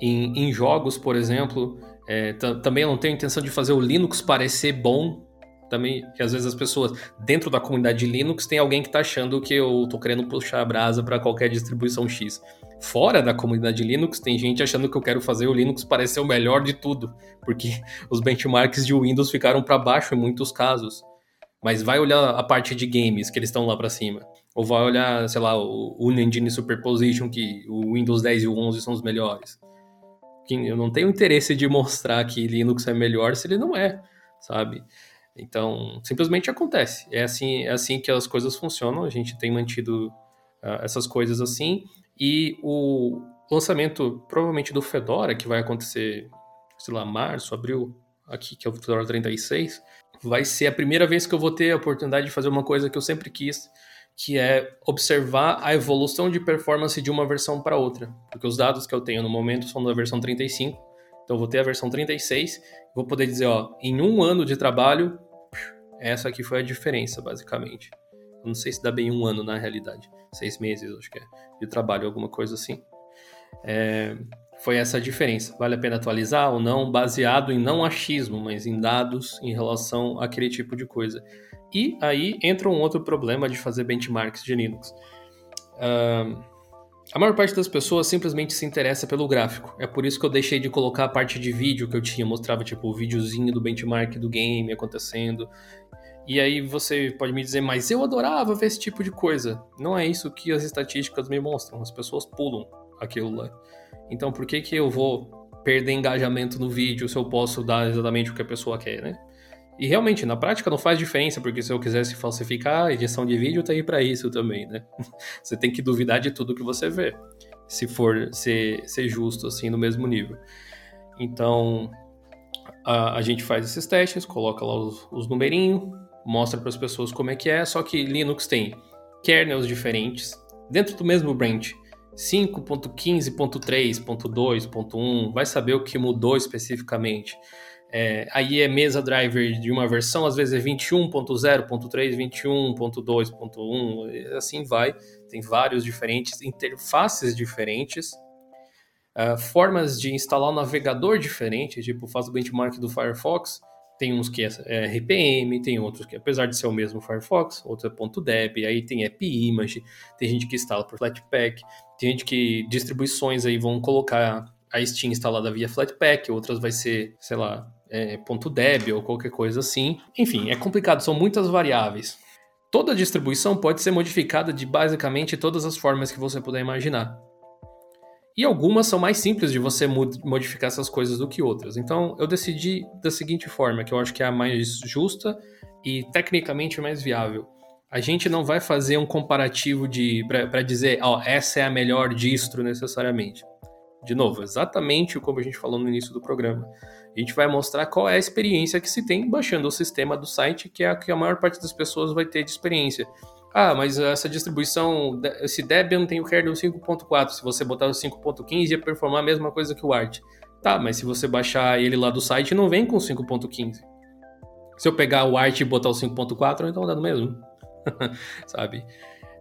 em, em, jogos, por exemplo, é, também não tenho intenção de fazer o Linux parecer bom. Também, que às vezes as pessoas dentro da comunidade de Linux tem alguém que está achando que eu estou querendo puxar a brasa para qualquer distribuição X. Fora da comunidade Linux, tem gente achando que eu quero fazer o Linux parecer o melhor de tudo, porque os benchmarks de Windows ficaram para baixo em muitos casos. Mas vai olhar a parte de games que eles estão lá para cima. Ou vai olhar, sei lá, o Unengine Superposition, que o Windows 10 e o 11 são os melhores. Eu não tenho interesse de mostrar que Linux é melhor se ele não é, sabe? Então, simplesmente acontece. É assim, é assim que as coisas funcionam. A gente tem mantido uh, essas coisas assim. E o lançamento, provavelmente, do Fedora, que vai acontecer, sei lá, março, abril, aqui, que é o Fedora 36, vai ser a primeira vez que eu vou ter a oportunidade de fazer uma coisa que eu sempre quis, que é observar a evolução de performance de uma versão para outra. Porque os dados que eu tenho no momento são da versão 35, então eu vou ter a versão 36, vou poder dizer, ó, em um ano de trabalho, essa aqui foi a diferença, basicamente. Eu não sei se dá bem um ano na realidade seis meses, acho que é, de trabalho, alguma coisa assim. É, foi essa diferença. Vale a pena atualizar ou não, baseado em não achismo, mas em dados em relação àquele tipo de coisa. E aí entra um outro problema de fazer benchmarks de Linux. Uh, a maior parte das pessoas simplesmente se interessa pelo gráfico. É por isso que eu deixei de colocar a parte de vídeo que eu tinha. Mostrava, tipo, o videozinho do benchmark do game acontecendo. E aí você pode me dizer, mas eu adorava ver esse tipo de coisa. Não é isso que as estatísticas me mostram. As pessoas pulam aquilo lá. Então por que que eu vou perder engajamento no vídeo se eu posso dar exatamente o que a pessoa quer, né? E realmente, na prática não faz diferença, porque se eu quisesse falsificar, a edição de vídeo tá aí para isso também, né? Você tem que duvidar de tudo que você vê, se for ser, ser justo, assim, no mesmo nível. Então, a, a gente faz esses testes, coloca lá os, os numerinhos, mostra para as pessoas como é que é, só que Linux tem kernels diferentes dentro do mesmo branch. 5.15.3.2.1, vai saber o que mudou especificamente. É, aí é mesa driver de uma versão, às vezes é 21.0.3, 21.2.1, assim vai. Tem vários diferentes, interfaces diferentes, uh, formas de instalar um navegador diferente, tipo faz o benchmark do Firefox, tem uns que é, é RPM, tem outros que, apesar de ser o mesmo Firefox, outro é .deb, aí tem AppImage, tem gente que instala por Flatpak, tem gente que distribuições aí vão colocar a Steam instalada via Flatpak, outras vai ser, sei lá, é, .deb ou qualquer coisa assim. Enfim, é complicado, são muitas variáveis. Toda distribuição pode ser modificada de basicamente todas as formas que você puder imaginar. E algumas são mais simples de você modificar essas coisas do que outras. Então eu decidi da seguinte forma, que eu acho que é a mais justa e tecnicamente mais viável. A gente não vai fazer um comparativo de para dizer, ó, essa é a melhor distro necessariamente. De novo, exatamente como a gente falou no início do programa. A gente vai mostrar qual é a experiência que se tem baixando o sistema do site, que é a que a maior parte das pessoas vai ter de experiência. Ah, mas essa distribuição, esse Debian tem o kernel 5.4. Se você botar o 5.15, ia performar a mesma coisa que o Arch. Tá, mas se você baixar ele lá do site, não vem com 5.15. Se eu pegar o Arch e botar o 5.4, então dá no mesmo. Sabe?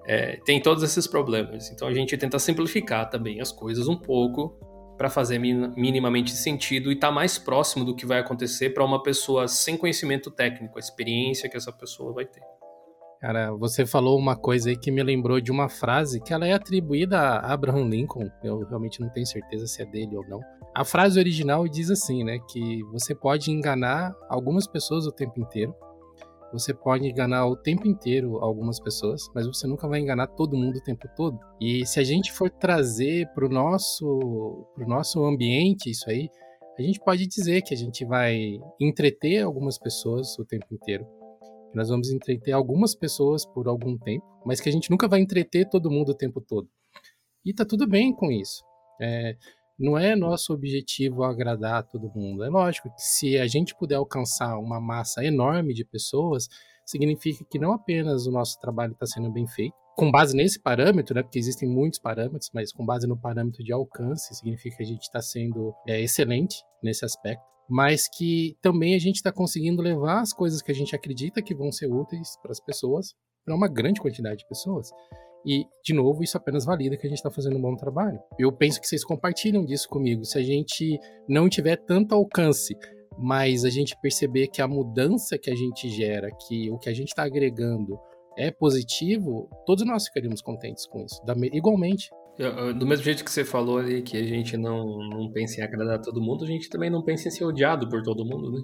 É, tem todos esses problemas. Então a gente tenta simplificar também as coisas um pouco para fazer minimamente sentido e estar tá mais próximo do que vai acontecer para uma pessoa sem conhecimento técnico, a experiência que essa pessoa vai ter. Cara, você falou uma coisa aí que me lembrou de uma frase que ela é atribuída a Abraham Lincoln. Eu realmente não tenho certeza se é dele ou não. A frase original diz assim, né, que você pode enganar algumas pessoas o tempo inteiro. Você pode enganar o tempo inteiro algumas pessoas, mas você nunca vai enganar todo mundo o tempo todo. E se a gente for trazer para o nosso, nosso ambiente isso aí, a gente pode dizer que a gente vai entreter algumas pessoas o tempo inteiro nós vamos entreter algumas pessoas por algum tempo, mas que a gente nunca vai entreter todo mundo o tempo todo. E tá tudo bem com isso. É, não é nosso objetivo agradar todo mundo. É lógico que se a gente puder alcançar uma massa enorme de pessoas, significa que não apenas o nosso trabalho está sendo bem feito, com base nesse parâmetro, né, porque existem muitos parâmetros, mas com base no parâmetro de alcance, significa que a gente está sendo é, excelente nesse aspecto, mas que também a gente está conseguindo levar as coisas que a gente acredita que vão ser úteis para as pessoas para uma grande quantidade de pessoas. E, de novo, isso apenas valida que a gente está fazendo um bom trabalho. Eu penso que vocês compartilham disso comigo. Se a gente não tiver tanto alcance, mas a gente perceber que a mudança que a gente gera, que o que a gente está agregando é positivo, todos nós ficaríamos contentes com isso. Da, igualmente. Do mesmo jeito que você falou ali que a gente não, não pensa em agradar todo mundo, a gente também não pensa em ser odiado por todo mundo, né?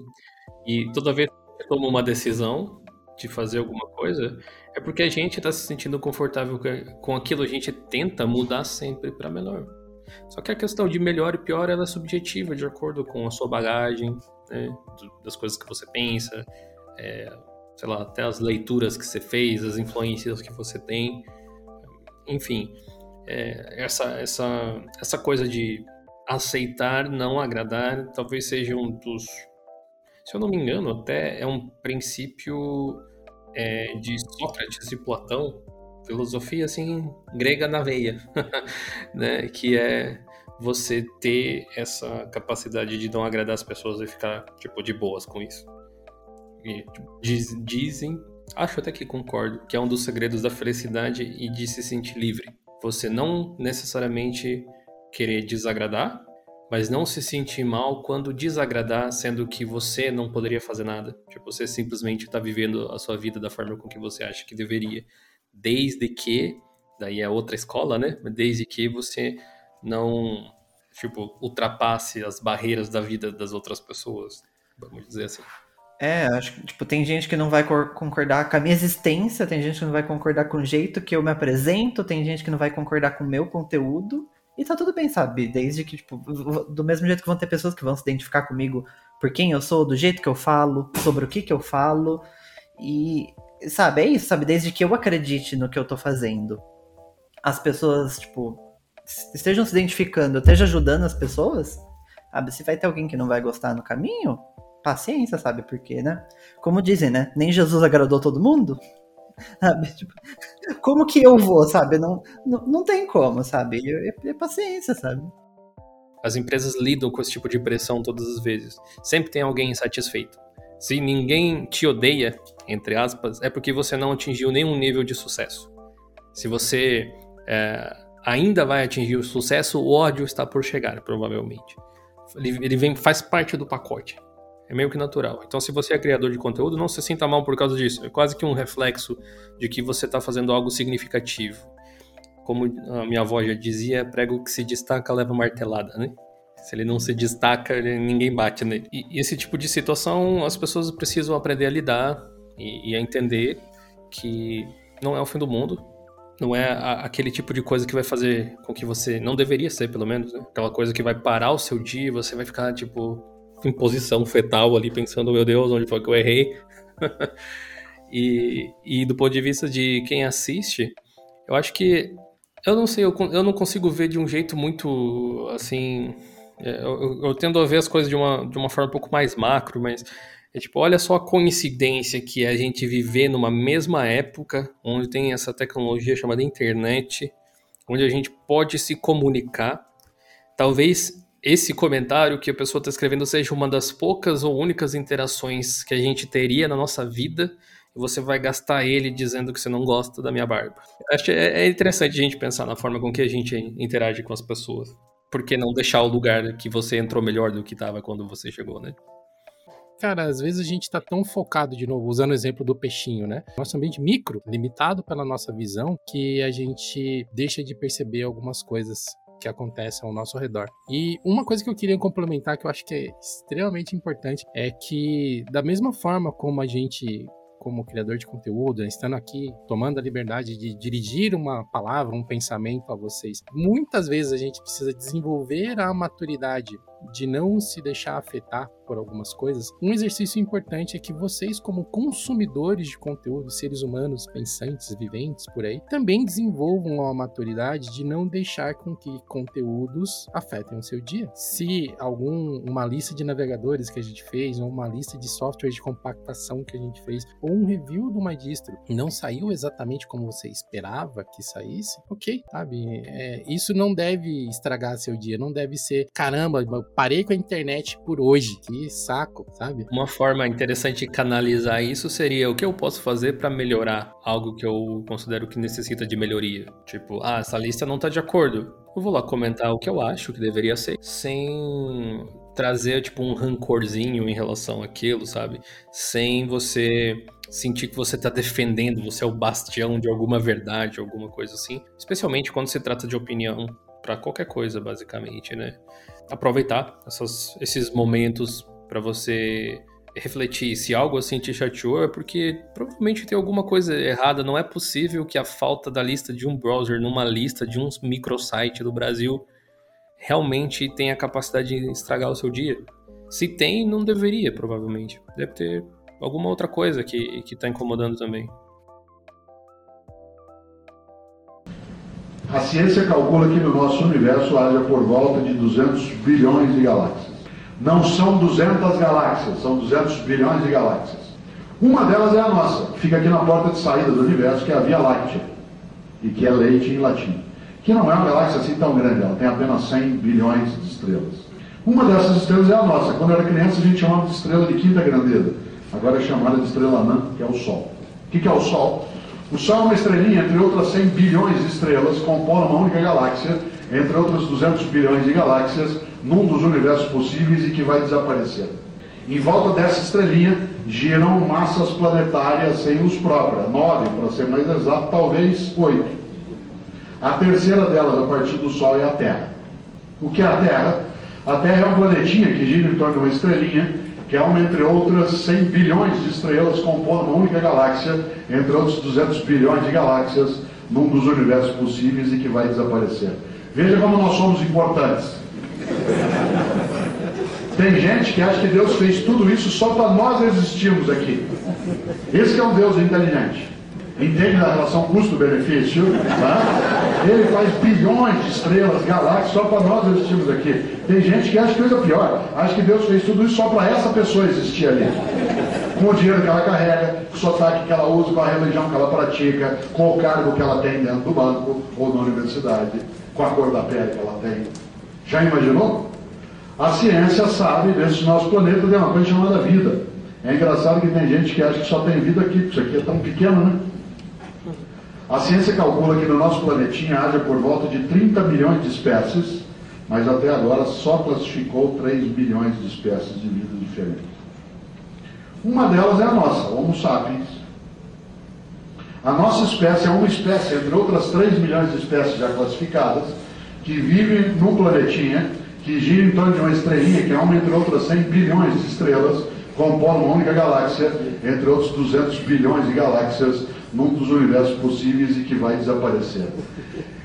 E toda vez que toma uma decisão de fazer alguma coisa, é porque a gente está se sentindo confortável com aquilo, a gente tenta mudar sempre para melhor. Só que a questão de melhor e pior ela é subjetiva, de acordo com a sua bagagem, né? das coisas que você pensa, é, sei lá, até as leituras que você fez, as influências que você tem, enfim, é, essa, essa, essa coisa de aceitar, não agradar, talvez seja um dos, se eu não me engano, até é um princípio é, de Sócrates e Platão, filosofia assim grega na veia, né? Que é você ter essa capacidade de não agradar as pessoas e ficar tipo de boas com isso. E diz, dizem, acho até que concordo, que é um dos segredos da felicidade e de se sentir livre. Você não necessariamente querer desagradar, mas não se sentir mal quando desagradar, sendo que você não poderia fazer nada. Tipo, você simplesmente está vivendo a sua vida da forma com que você acha que deveria. Desde que, daí é outra escola, né? Desde que você não, tipo, ultrapasse as barreiras da vida das outras pessoas, vamos dizer assim. É, acho que tipo, tem gente que não vai concordar com a minha existência, tem gente que não vai concordar com o jeito que eu me apresento, tem gente que não vai concordar com o meu conteúdo. E tá tudo bem, sabe? Desde que, tipo, do mesmo jeito que vão ter pessoas que vão se identificar comigo por quem eu sou, do jeito que eu falo, sobre o que que eu falo. E, sabe, é isso, sabe? Desde que eu acredite no que eu tô fazendo. As pessoas, tipo, estejam se identificando, esteja ajudando as pessoas, sabe? Se vai ter alguém que não vai gostar no caminho, paciência, sabe? Porque, né? Como dizem, né? Nem Jesus agradou todo mundo. Sabe? Tipo, como que eu vou, sabe? Não, não, não tem como, sabe? É, é paciência, sabe? As empresas lidam com esse tipo de pressão todas as vezes. Sempre tem alguém insatisfeito. Se ninguém te odeia, entre aspas, é porque você não atingiu nenhum nível de sucesso. Se você é, ainda vai atingir o sucesso, o ódio está por chegar, provavelmente. Ele, ele vem, faz parte do pacote. É meio que natural. Então, se você é criador de conteúdo, não se sinta mal por causa disso. É quase que um reflexo de que você está fazendo algo significativo. Como a minha avó já dizia, prego que se destaca leva martelada, né? Se ele não se destaca, ninguém bate nele. E esse tipo de situação, as pessoas precisam aprender a lidar e, e a entender que não é o fim do mundo. Não é a, aquele tipo de coisa que vai fazer com que você. Não deveria ser, pelo menos, né? Aquela coisa que vai parar o seu dia você vai ficar, tipo, em posição fetal ali, pensando, meu Deus, onde foi que eu errei? e, e do ponto de vista de quem assiste, eu acho que. Eu não sei, eu, eu não consigo ver de um jeito muito assim. É, eu, eu, tendo a ver as coisas de uma, de uma forma um pouco mais macro, mas é tipo, olha só a coincidência que é a gente viver numa mesma época onde tem essa tecnologia chamada internet, onde a gente pode se comunicar. Talvez esse comentário que a pessoa está escrevendo seja uma das poucas ou únicas interações que a gente teria na nossa vida e você vai gastar ele dizendo que você não gosta da minha barba. Acho é, é interessante a gente pensar na forma com que a gente interage com as pessoas. Por que não deixar o lugar que você entrou melhor do que estava quando você chegou, né? Cara, às vezes a gente está tão focado, de novo, usando o exemplo do peixinho, né? Nosso ambiente micro, limitado pela nossa visão, que a gente deixa de perceber algumas coisas que acontecem ao nosso redor. E uma coisa que eu queria complementar, que eu acho que é extremamente importante, é que, da mesma forma como a gente como criador de conteúdo, estando aqui, tomando a liberdade de dirigir uma palavra, um pensamento a vocês. Muitas vezes a gente precisa desenvolver a maturidade de não se deixar afetar por algumas coisas, um exercício importante é que vocês, como consumidores de conteúdo, seres humanos pensantes, viventes por aí, também desenvolvam a maturidade de não deixar com que conteúdos afetem o seu dia. Se algum uma lista de navegadores que a gente fez, ou uma lista de software de compactação que a gente fez, ou um review de uma distro não saiu exatamente como você esperava que saísse, ok, sabe? É, isso não deve estragar seu dia, não deve ser, caramba, parei com a internet por hoje, que saco, sabe? Uma forma interessante de canalizar isso seria o que eu posso fazer para melhorar algo que eu considero que necessita de melhoria. Tipo, ah, essa lista não tá de acordo. Eu vou lá comentar o que eu acho que deveria ser, sem trazer tipo um rancorzinho em relação àquilo, sabe? Sem você sentir que você está defendendo, você é o bastião de alguma verdade, alguma coisa assim. Especialmente quando se trata de opinião para qualquer coisa, basicamente, né? Aproveitar essas, esses momentos para você refletir se algo assim te chateou é porque provavelmente tem alguma coisa errada. Não é possível que a falta da lista de um browser numa lista de um microsite do Brasil realmente tenha a capacidade de estragar o seu dia. Se tem, não deveria, provavelmente. Deve ter alguma outra coisa que, que tá incomodando também. A ciência calcula que no nosso universo haja por volta de 200 bilhões de galáxias. Não são 200 galáxias, são 200 bilhões de galáxias. Uma delas é a nossa, que fica aqui na porta de saída do universo, que é a Via Láctea, e que é leite em latim. Que não é uma galáxia assim tão grande, ela tem apenas 100 bilhões de estrelas. Uma dessas estrelas é a nossa. Quando eu era criança, a gente chamava de estrela de quinta grandeza. Agora é chamada de estrela anã, que é o Sol. O que é o Sol? O Sol é uma estrelinha, entre outras 100 bilhões de estrelas, compondo uma única galáxia, entre outras 200 bilhões de galáxias, num dos universos possíveis e que vai desaparecer. Em volta dessa estrelinha giram massas planetárias sem luz própria, nove para ser mais exato, talvez oito. A terceira delas, a partir do Sol, é a Terra. O que é a Terra? A Terra é um planetinha que gira em torno de uma estrelinha, que é uma, entre outras, 100 bilhões de estrelas compondo uma única galáxia, entre outros 200 bilhões de galáxias, num dos universos possíveis e que vai desaparecer. Veja como nós somos importantes. Tem gente que acha que Deus fez tudo isso só para nós existirmos aqui. Esse é um Deus inteligente. Entende a relação custo-benefício? Tá? Ele faz bilhões de estrelas, galáxias, só para nós existirmos aqui. Tem gente que acha coisa pior. Acha que Deus fez tudo isso só para essa pessoa existir ali. Com o dinheiro que ela carrega, com o sotaque que ela usa, com a religião que ela pratica, com o cargo que ela tem dentro do banco ou na universidade, com a cor da pele que ela tem. Já imaginou? A ciência sabe desse nosso planeta tem uma coisa chamada vida. É engraçado que tem gente que acha que só tem vida aqui, porque isso aqui é tão pequeno, né? A ciência calcula que no nosso planetinha haja por volta de 30 milhões de espécies, mas até agora só classificou 3 bilhões de espécies de vida diferentes. Uma delas é a nossa, Homo sapiens. A nossa espécie é uma espécie, entre outras 3 milhões de espécies já classificadas, que vive num planetinha que gira em torno de uma estrelinha, que é uma, entre outras 100 bilhões de estrelas, compondo uma única galáxia, entre outros 200 bilhões de galáxias num dos universos possíveis e que vai desaparecer.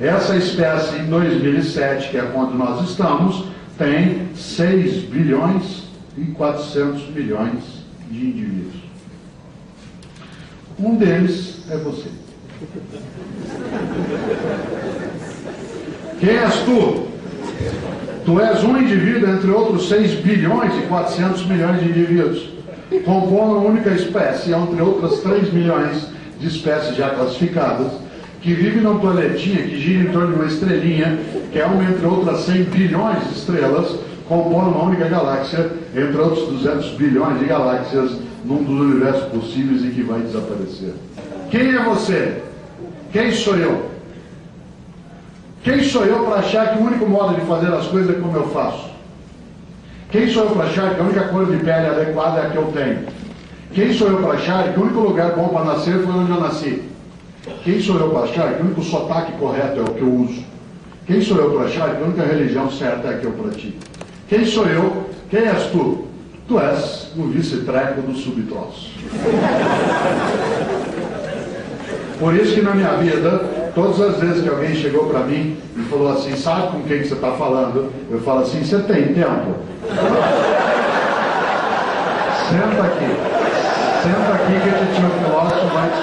Essa espécie, em 2007, que é quando nós estamos, tem 6 bilhões e 400 milhões de indivíduos. Um deles é você. Quem és tu? Tu és um indivíduo entre outros 6 bilhões e 400 milhões de indivíduos, compondo uma única espécie, entre outras 3 milhões de espécies já classificadas, que vive num planetinha que gira em torno de uma estrelinha, que é uma entre outras 100 bilhões de estrelas, compondo uma única galáxia, entre outros 200 bilhões de galáxias, num dos universos possíveis e que vai desaparecer. Quem é você? Quem sou eu? Quem sou eu para achar que o único modo de fazer as coisas é como eu faço? Quem sou eu para achar que a única cor de pele adequada é a que eu tenho? Quem sou eu para achar que o único lugar bom para nascer foi onde eu nasci? Quem sou eu para achar que o único sotaque correto é o que eu uso? Quem sou eu para achar que a única religião certa é a que eu pratico? Quem sou eu? Quem és tu? Tu és o vice-treco do subtroço. Por isso que na minha vida Todas as vezes que alguém chegou para mim e falou assim, sabe com quem que você está falando? Eu falo assim, você tem tempo? Senta aqui. Senta aqui que a gente, o filósofo vai te